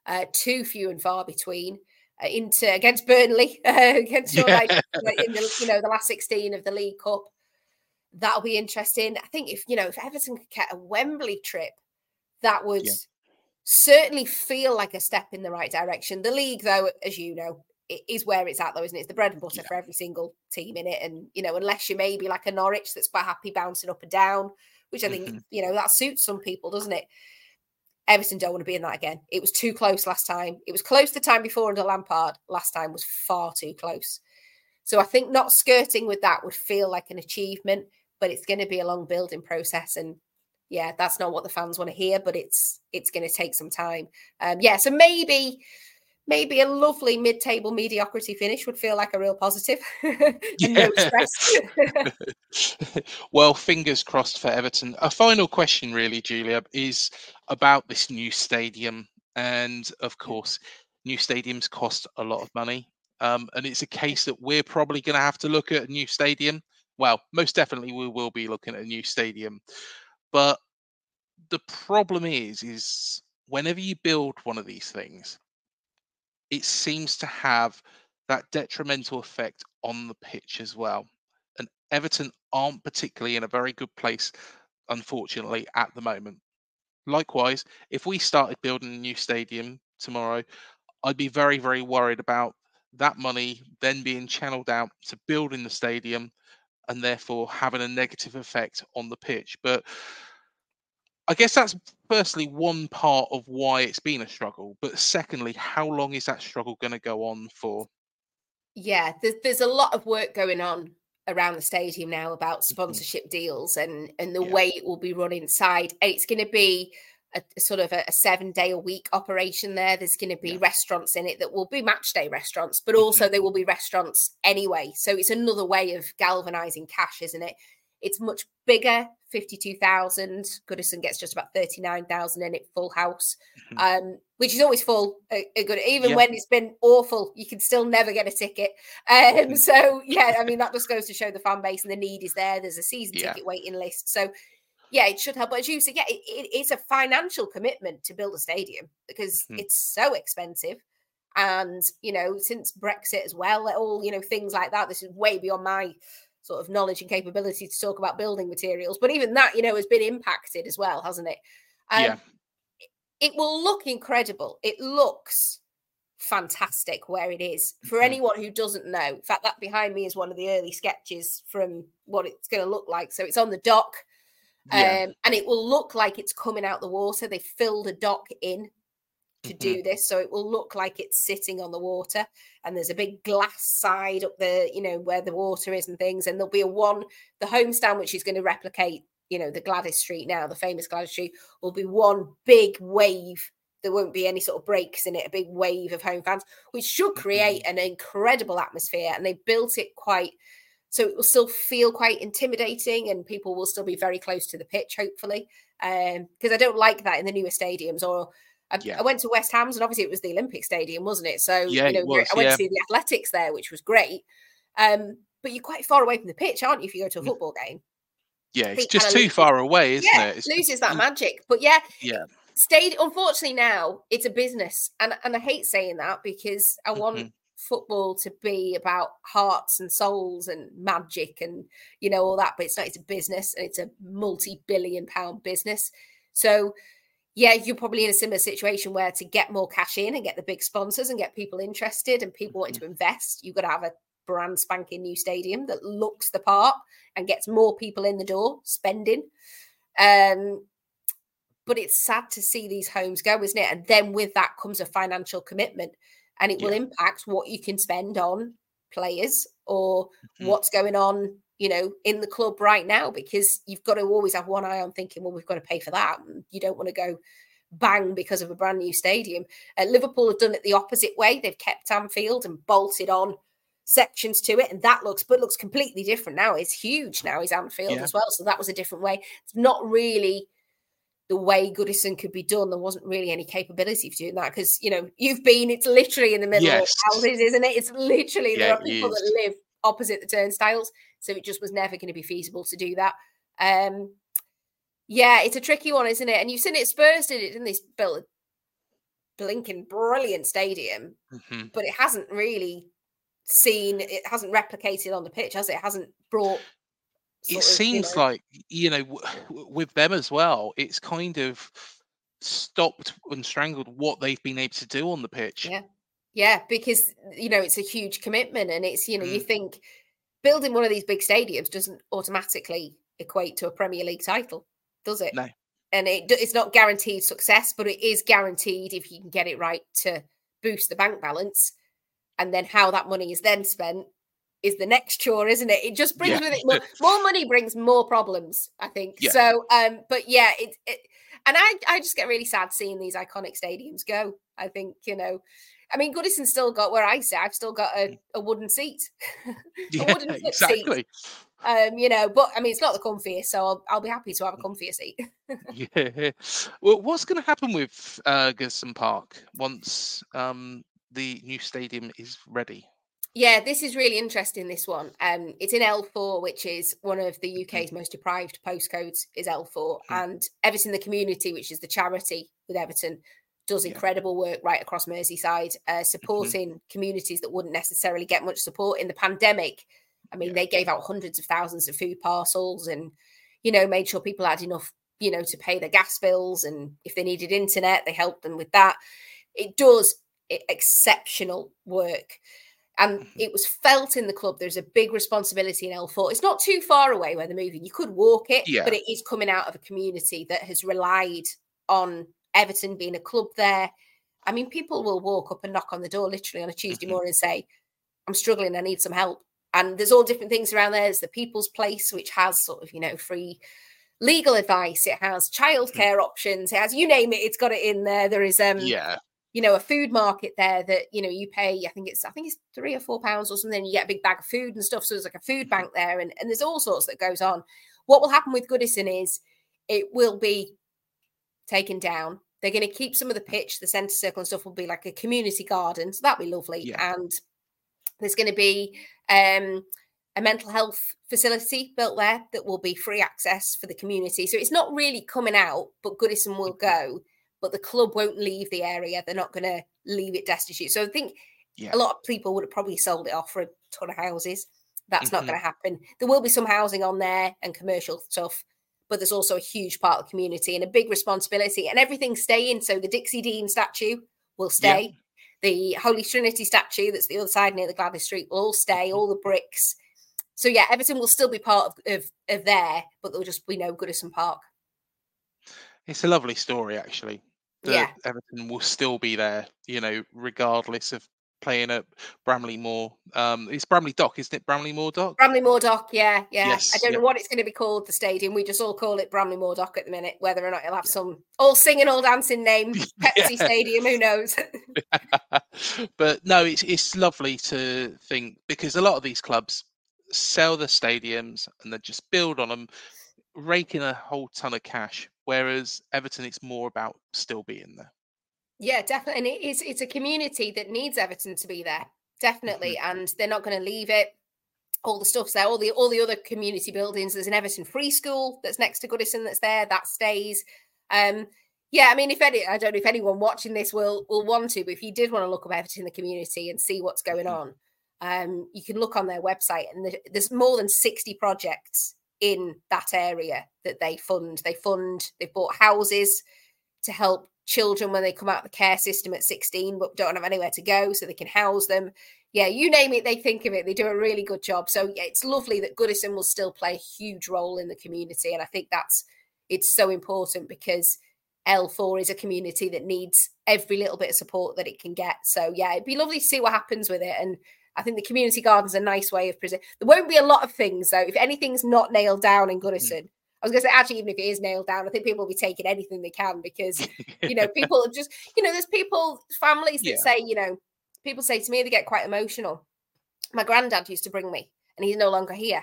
uh, too few and far between. Uh, into against Burnley, [laughs] uh, against Yeah. Dyche, uh, in the you [laughs] know the last sixteen of the League Cup. That'll be interesting. I think if you know if Everton could get a Wembley trip, that would Yeah. certainly feel like a step in the right direction. The league, though, as you know, it is where it's at, though, isn't it? It's the bread and butter Yeah. for every single team in it. And you know, unless you maybe like a Norwich that's quite happy bouncing up and down, which I think Mhm. [laughs] you know that suits some people, doesn't it? Everton don't want to be in that again. It was too close last time. It was close the time before under Lampard. Last time was far too close. So I think not skirting with that would feel like an achievement, but it's going to be a long building process. And yeah, that's not what the fans want to hear, but it's it's going to take some time. Um, yeah, so maybe maybe a lovely mid-table mediocrity finish would feel like a real positive [laughs] no stress. [laughs] [laughs] well, fingers crossed for Everton. A final question, really, Giulia, is about this new stadium. And of course, new stadiums cost a lot of money. Um, and it's a case that we're probably going to have to look at a new stadium. Well, most definitely we will be looking at a new stadium. But the problem is, is whenever you build one of these things, it seems to have that detrimental effect on the pitch as well. And Everton aren't particularly in a very good place, unfortunately, at the moment. Likewise, if we started building a new stadium tomorrow, I'd be very, very worried about that money then being channeled out to building the stadium and therefore having a negative effect on the pitch. But I guess that's firstly one part of why it's been a struggle. But secondly, how long is that struggle going to go on for? yeah, there's, there's a lot of work going on around the stadium now about Mhm. sponsorship deals and and the Yeah. way it will be run inside. It's going to be a, a sort of a, a seven day a week operation there. There's going to be Yeah. restaurants in it that will be match day restaurants, but also there will be restaurants anyway. So it's another way of galvanizing cash, isn't it? It's much bigger, 52,000. Goodison gets just about 39,000 in it, full house, Mhm. um, which is always full. A, good, even Yeah. when it's been awful, you can still never get a ticket. Um, Mhm. so, yeah, I mean, that just goes to show the fan base and the need is there. There's a season Yeah. ticket waiting list. So, yeah, it should help. But as you said, yeah, it, it, it's a financial commitment to build a stadium because Mhm. it's so expensive. And, you know, since Brexit as well, all, you know, things like that, this is way beyond my sort of knowledge and capability to talk about building materials. But even that, you know, has been impacted as well, hasn't it? Um, Yeah. It will look incredible. It looks fantastic where it is. For anyone who doesn't know, in fact, that behind me is one of the early sketches from what it's going to look like. So it's on the dock. Yeah. Um, and it will look like it's coming out the water. They filled a dock in to Mhm. do this, so it will look like it's sitting on the water. And there's a big glass side up there, you know, where the water is and things. And there'll be a one, the homestand, which is going to replicate, you know, the Gladys Street now, the famous Gladys Street, will be one big wave there won't be any sort of breaks in it, a big wave of home fans, which should create mm-hmm. an incredible atmosphere. And they built it quite so it will still feel quite intimidating and people will still be very close to the pitch, hopefully. Because um, I don't like that in the newer stadiums or I, yeah. I, went to West Ham's and obviously it was the Olympic Stadium, wasn't it? So yeah, you know, was, I went yeah. to see the athletics there, which was great. Um, but you're quite far away from the pitch, aren't you, if you go to a mm. football game? Yeah, it's just too far away, isn't yeah, it? It loses that magic. But yeah, yeah. Stayed unfortunately now it's a business. And and I hate saying that because I want mm-hmm. football to be about hearts and souls and magic and you know all that, but it's not it's a business and it's a multi-billion pound business. So yeah, you're probably in a similar situation where to get more cash in and get the big sponsors and get people interested and people wanting mm-hmm. to invest, you've got to have a brand spanking new stadium that looks the part and gets more people in the door spending. Um, but it's sad to see these homes go, isn't it? And then with that comes a financial commitment, and it yeah. will impact what you can spend on players or mm-hmm. what's going on you know, in the club right now because you've got to always have one eye on thinking, well, we've got to pay for that. You don't want to go bang because of a brand new stadium. Uh, Liverpool have done it the opposite way. They've kept Anfield and bolted on sections to it, and that looks but looks completely different now. It's huge now. Is Anfield yeah. as well, so that was a different way. It's not really the way Goodison could be done. There wasn't really any capability for doing that because you know you've been. It's literally in the middle yes. of houses, isn't it? It's literally yeah, there are people that live opposite the turnstiles. So it just was never going to be feasible to do that. Um, yeah, it's a tricky one, isn't it? And you've seen it. Spurs did it, didn't they? Built blinking brilliant stadium, mm-hmm. but it hasn't really seen. It hasn't replicated on the pitch, has it? It hasn't brought. It of, seems you know, like you know, w- with them as well. It's kind of stopped and strangled what they've been able to do on the pitch. Yeah, yeah, because you know it's a huge commitment, and it's you know mm. you think building one of these big stadiums doesn't automatically equate to a Premier League title, does it? No. And it, it's not guaranteed success, but it is guaranteed if you can get it right to boost the bank balance. And then how that money is then spent is the next chore, isn't it? It just brings yeah. with it more, [laughs] more, money brings more problems, I think. Yeah. So, um, but yeah, it, it and I, I just get really sad seeing these iconic stadiums go. I think, you know, I mean, Goodison still got where I sit. I've still got a, a wooden seat, [laughs] yeah, a wooden exactly. seat. Um, you know, but I mean, it's not the comfiest, so I'll, I'll be happy to have a comfier seat. [laughs] yeah. Well, what's going to happen with uh, Goodison Park once um, the new stadium is ready? Yeah, this is really interesting. This one, um, it's in L4, which is one of the mm-hmm. UK's most deprived postcodes. Is L4, mm-hmm. and Everton the Community, which is the charity with Everton, does incredible work right across Merseyside, uh, mm-hmm. supporting mm-hmm. communities that wouldn't necessarily get much support in the pandemic. I mean, yeah. they gave out hundreds of thousands of food parcels and, you know, made sure people had enough, you know, to pay their gas bills. And if they needed internet, they helped them with that. It does exceptional work. And mm-hmm. it was felt in the club. There's a big responsibility in L4. It's not too far away where they're moving. You could walk it, yeah. but it is coming out of a community that has relied on Everton being a club there. I mean, people will walk up and knock on the door literally on a Tuesday mm-hmm. morning and say, I'm struggling, I need some help. And there's all different things around there. There's the People's Place, which has sort of, you know, free legal advice. It has childcare mm-hmm. options. It has, you name it, it's got it in there. There is, um, yeah, you know, a food market there that, you know, you pay, I think it's, I think it's three or four pounds or something. You get a big bag of food and stuff. So there's like a food mm-hmm. bank there and, and there's all sorts that goes on. What will happen with Goodison is it will be taken down they're going to keep some of the pitch, the centre circle and stuff will be like a community garden. So that'll be lovely. Yeah. And there's going to be um, a mental health facility built there that will be free access for the community. So it's not really coming out, but Goodison will go, but the club won't leave the area. They're not going to leave it destitute. So I think yeah. a lot of people would have probably sold it off for a ton of houses. That's mm-hmm. not going to happen. There will be some housing on there and commercial stuff, but there's also a huge part of the community and a big responsibility, and everything's staying. So the Dixie Dean statue will stay. Yeah. The Holy Trinity statue that's the other side near the Gladys Street will all stay, all the bricks. So yeah, Everton will still be part of, of, of there, but there'll just be no Goodison Park. It's a lovely story, actually. yeah. Everton will still be there, you know, regardless of playing at Bramley Moore. Um, it's Bramley Dock, isn't it? Bramley Moore Dock. Bramley Moore Dock, yeah, yeah. Yes, I don't yeah. know what it's going to be called. The stadium. We just all call it Bramley Moore Dock at the minute. Whether or not it'll have yeah. some all singing, all dancing name, [laughs] Pepsi. Stadium, who knows? [laughs] but no, it's it's lovely to think because a lot of these clubs sell the stadiums and then just build on them, raking a whole ton of cash. Whereas Everton, it's more about still being there. Yeah, definitely. And it is it's a community that needs Everton to be there. Definitely. Mm-hmm. And they're not going to leave it. All the stuff's there, all the all the other community buildings. There's an Everton free school that's next to Goodison that's there, that stays. Um, yeah, I mean, if any, I don't know if anyone watching this will will want to, but if you did want to look up Everton in the community and see what's going mm-hmm. on, um, you can look on their website, and there's more than sixty projects in that area that they fund. They fund. They've bought houses to help children when they come out of the care system at 16 but don't have anywhere to go so they can house them yeah you name it they think of it they do a really good job so yeah, it's lovely that goodison will still play a huge role in the community and i think that's it's so important because l4 is a community that needs every little bit of support that it can get so yeah it'd be lovely to see what happens with it and I think the community garden's a nice way of presenting. There won't be a lot of things though. If anything's not nailed down in Goodison, mm. I was going to say, actually, even if it is nailed down, I think people will be taking anything they can because, you know, [laughs] people just, you know, there's people, families that yeah. say, you know, people say to me, they get quite emotional. My granddad used to bring me, and he's no longer here.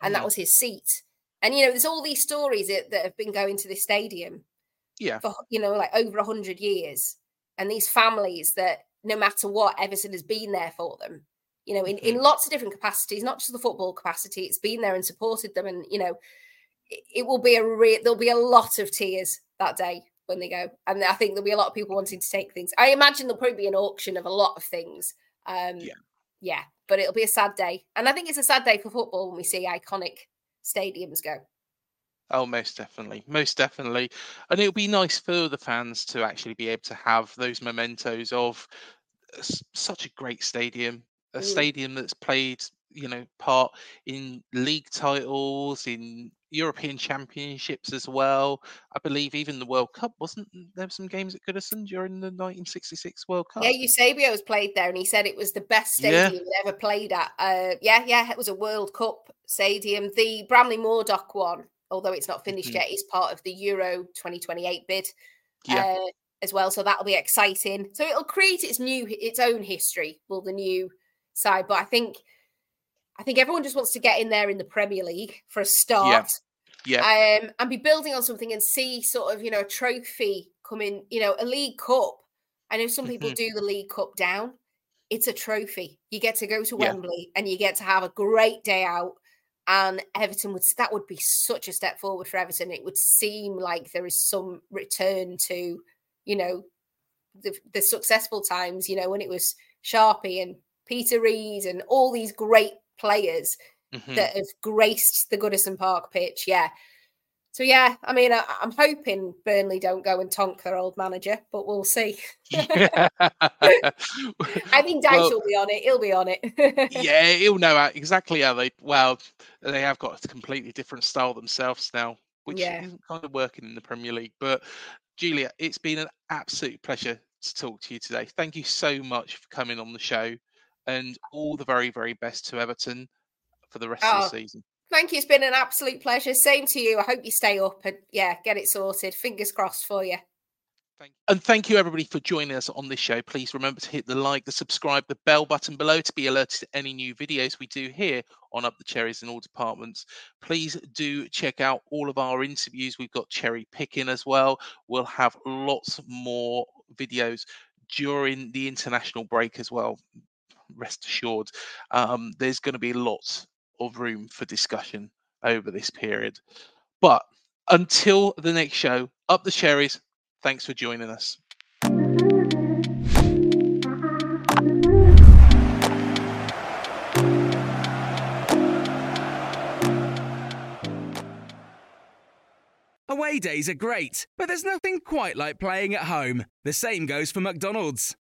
And that mm-hmm. was his seat. And, you know, there's all these stories that, that have been going to this stadium yeah. for, you know, like over 100 years. And these families that no matter what, Everton has been there for them you know, in, mm-hmm. in lots of different capacities, not just the football capacity. It's been there and supported them. And, you know, it will be a real there'll be a lot of tears that day when they go. And i think there'll be a lot of people wanting to take things. I imagine there'll probably be an auction of a lot of things um yeah. yeah but it'll be a sad day. And i think it's a sad day for football when we see iconic stadiums go. Oh, most definitely, most definitely, and it'll be nice for the fans to actually be able to have those mementos of such a great stadium, a mm. stadium that's played, you know, part in league titles, in European Championships as well. I believe even the World Cup wasn't there some games at Goodison during the 1966 World Cup. Yeah, Eusebio was played there, and he said it was the best stadium yeah. ever played at. Uh, yeah, yeah, it was a World Cup stadium. The Bramley Moore Dock one, although it's not finished mm-hmm. yet, is part of the Euro 2028 bid. Yeah. Uh, as well, so that'll be exciting. So it'll create its new, its own history. Will the new side, but I think I think everyone just wants to get in there in the Premier League for a start. Yeah. yeah. Um, and be building on something and see sort of, you know, a trophy coming, you know, a League Cup. I know some people mm-hmm. do the League Cup down. It's a trophy. You get to go to yeah. Wembley and you get to have a great day out. And Everton would that would be such a step forward for Everton. It would seem like there is some return to, you know, the, the successful times, you know, when it was Sharpie and Peter Reid and all these great players mm-hmm. that have graced the Goodison Park pitch. Yeah. So yeah, I mean, I, am hoping Burnley don't go and tonk their old manager, but we'll see. [laughs] I think Dyche well, will be on it. He'll be on it. [laughs] yeah, he'll know exactly how they. Well, they have got a completely different style themselves now, which yeah. isn't kind of working in the Premier League. But Giulia, it's been an absolute pleasure to talk to you today. Thank you so much for coming on the show and all the very, very best to Everton for the rest oh, of the oh, season. Thank you. It's been an absolute pleasure. Same to you. I hope you stay up and yeah, get it sorted. Fingers crossed for you. Thank you. And thank you everybody for joining us on this show. Please remember to hit the like, the subscribe, the bell button below to be alerted to any new videos we do here on Up the Cherries in all departments. Please do check out all of our interviews. We've got cherry picking as well. We'll have lots more videos during the international break as well rest assured, um, there's going to be lots of room for discussion over this period. But until the next show, up the cherries. Thanks for joining us. Away days are great, but there's nothing quite like playing at home. The same goes for McDonald's.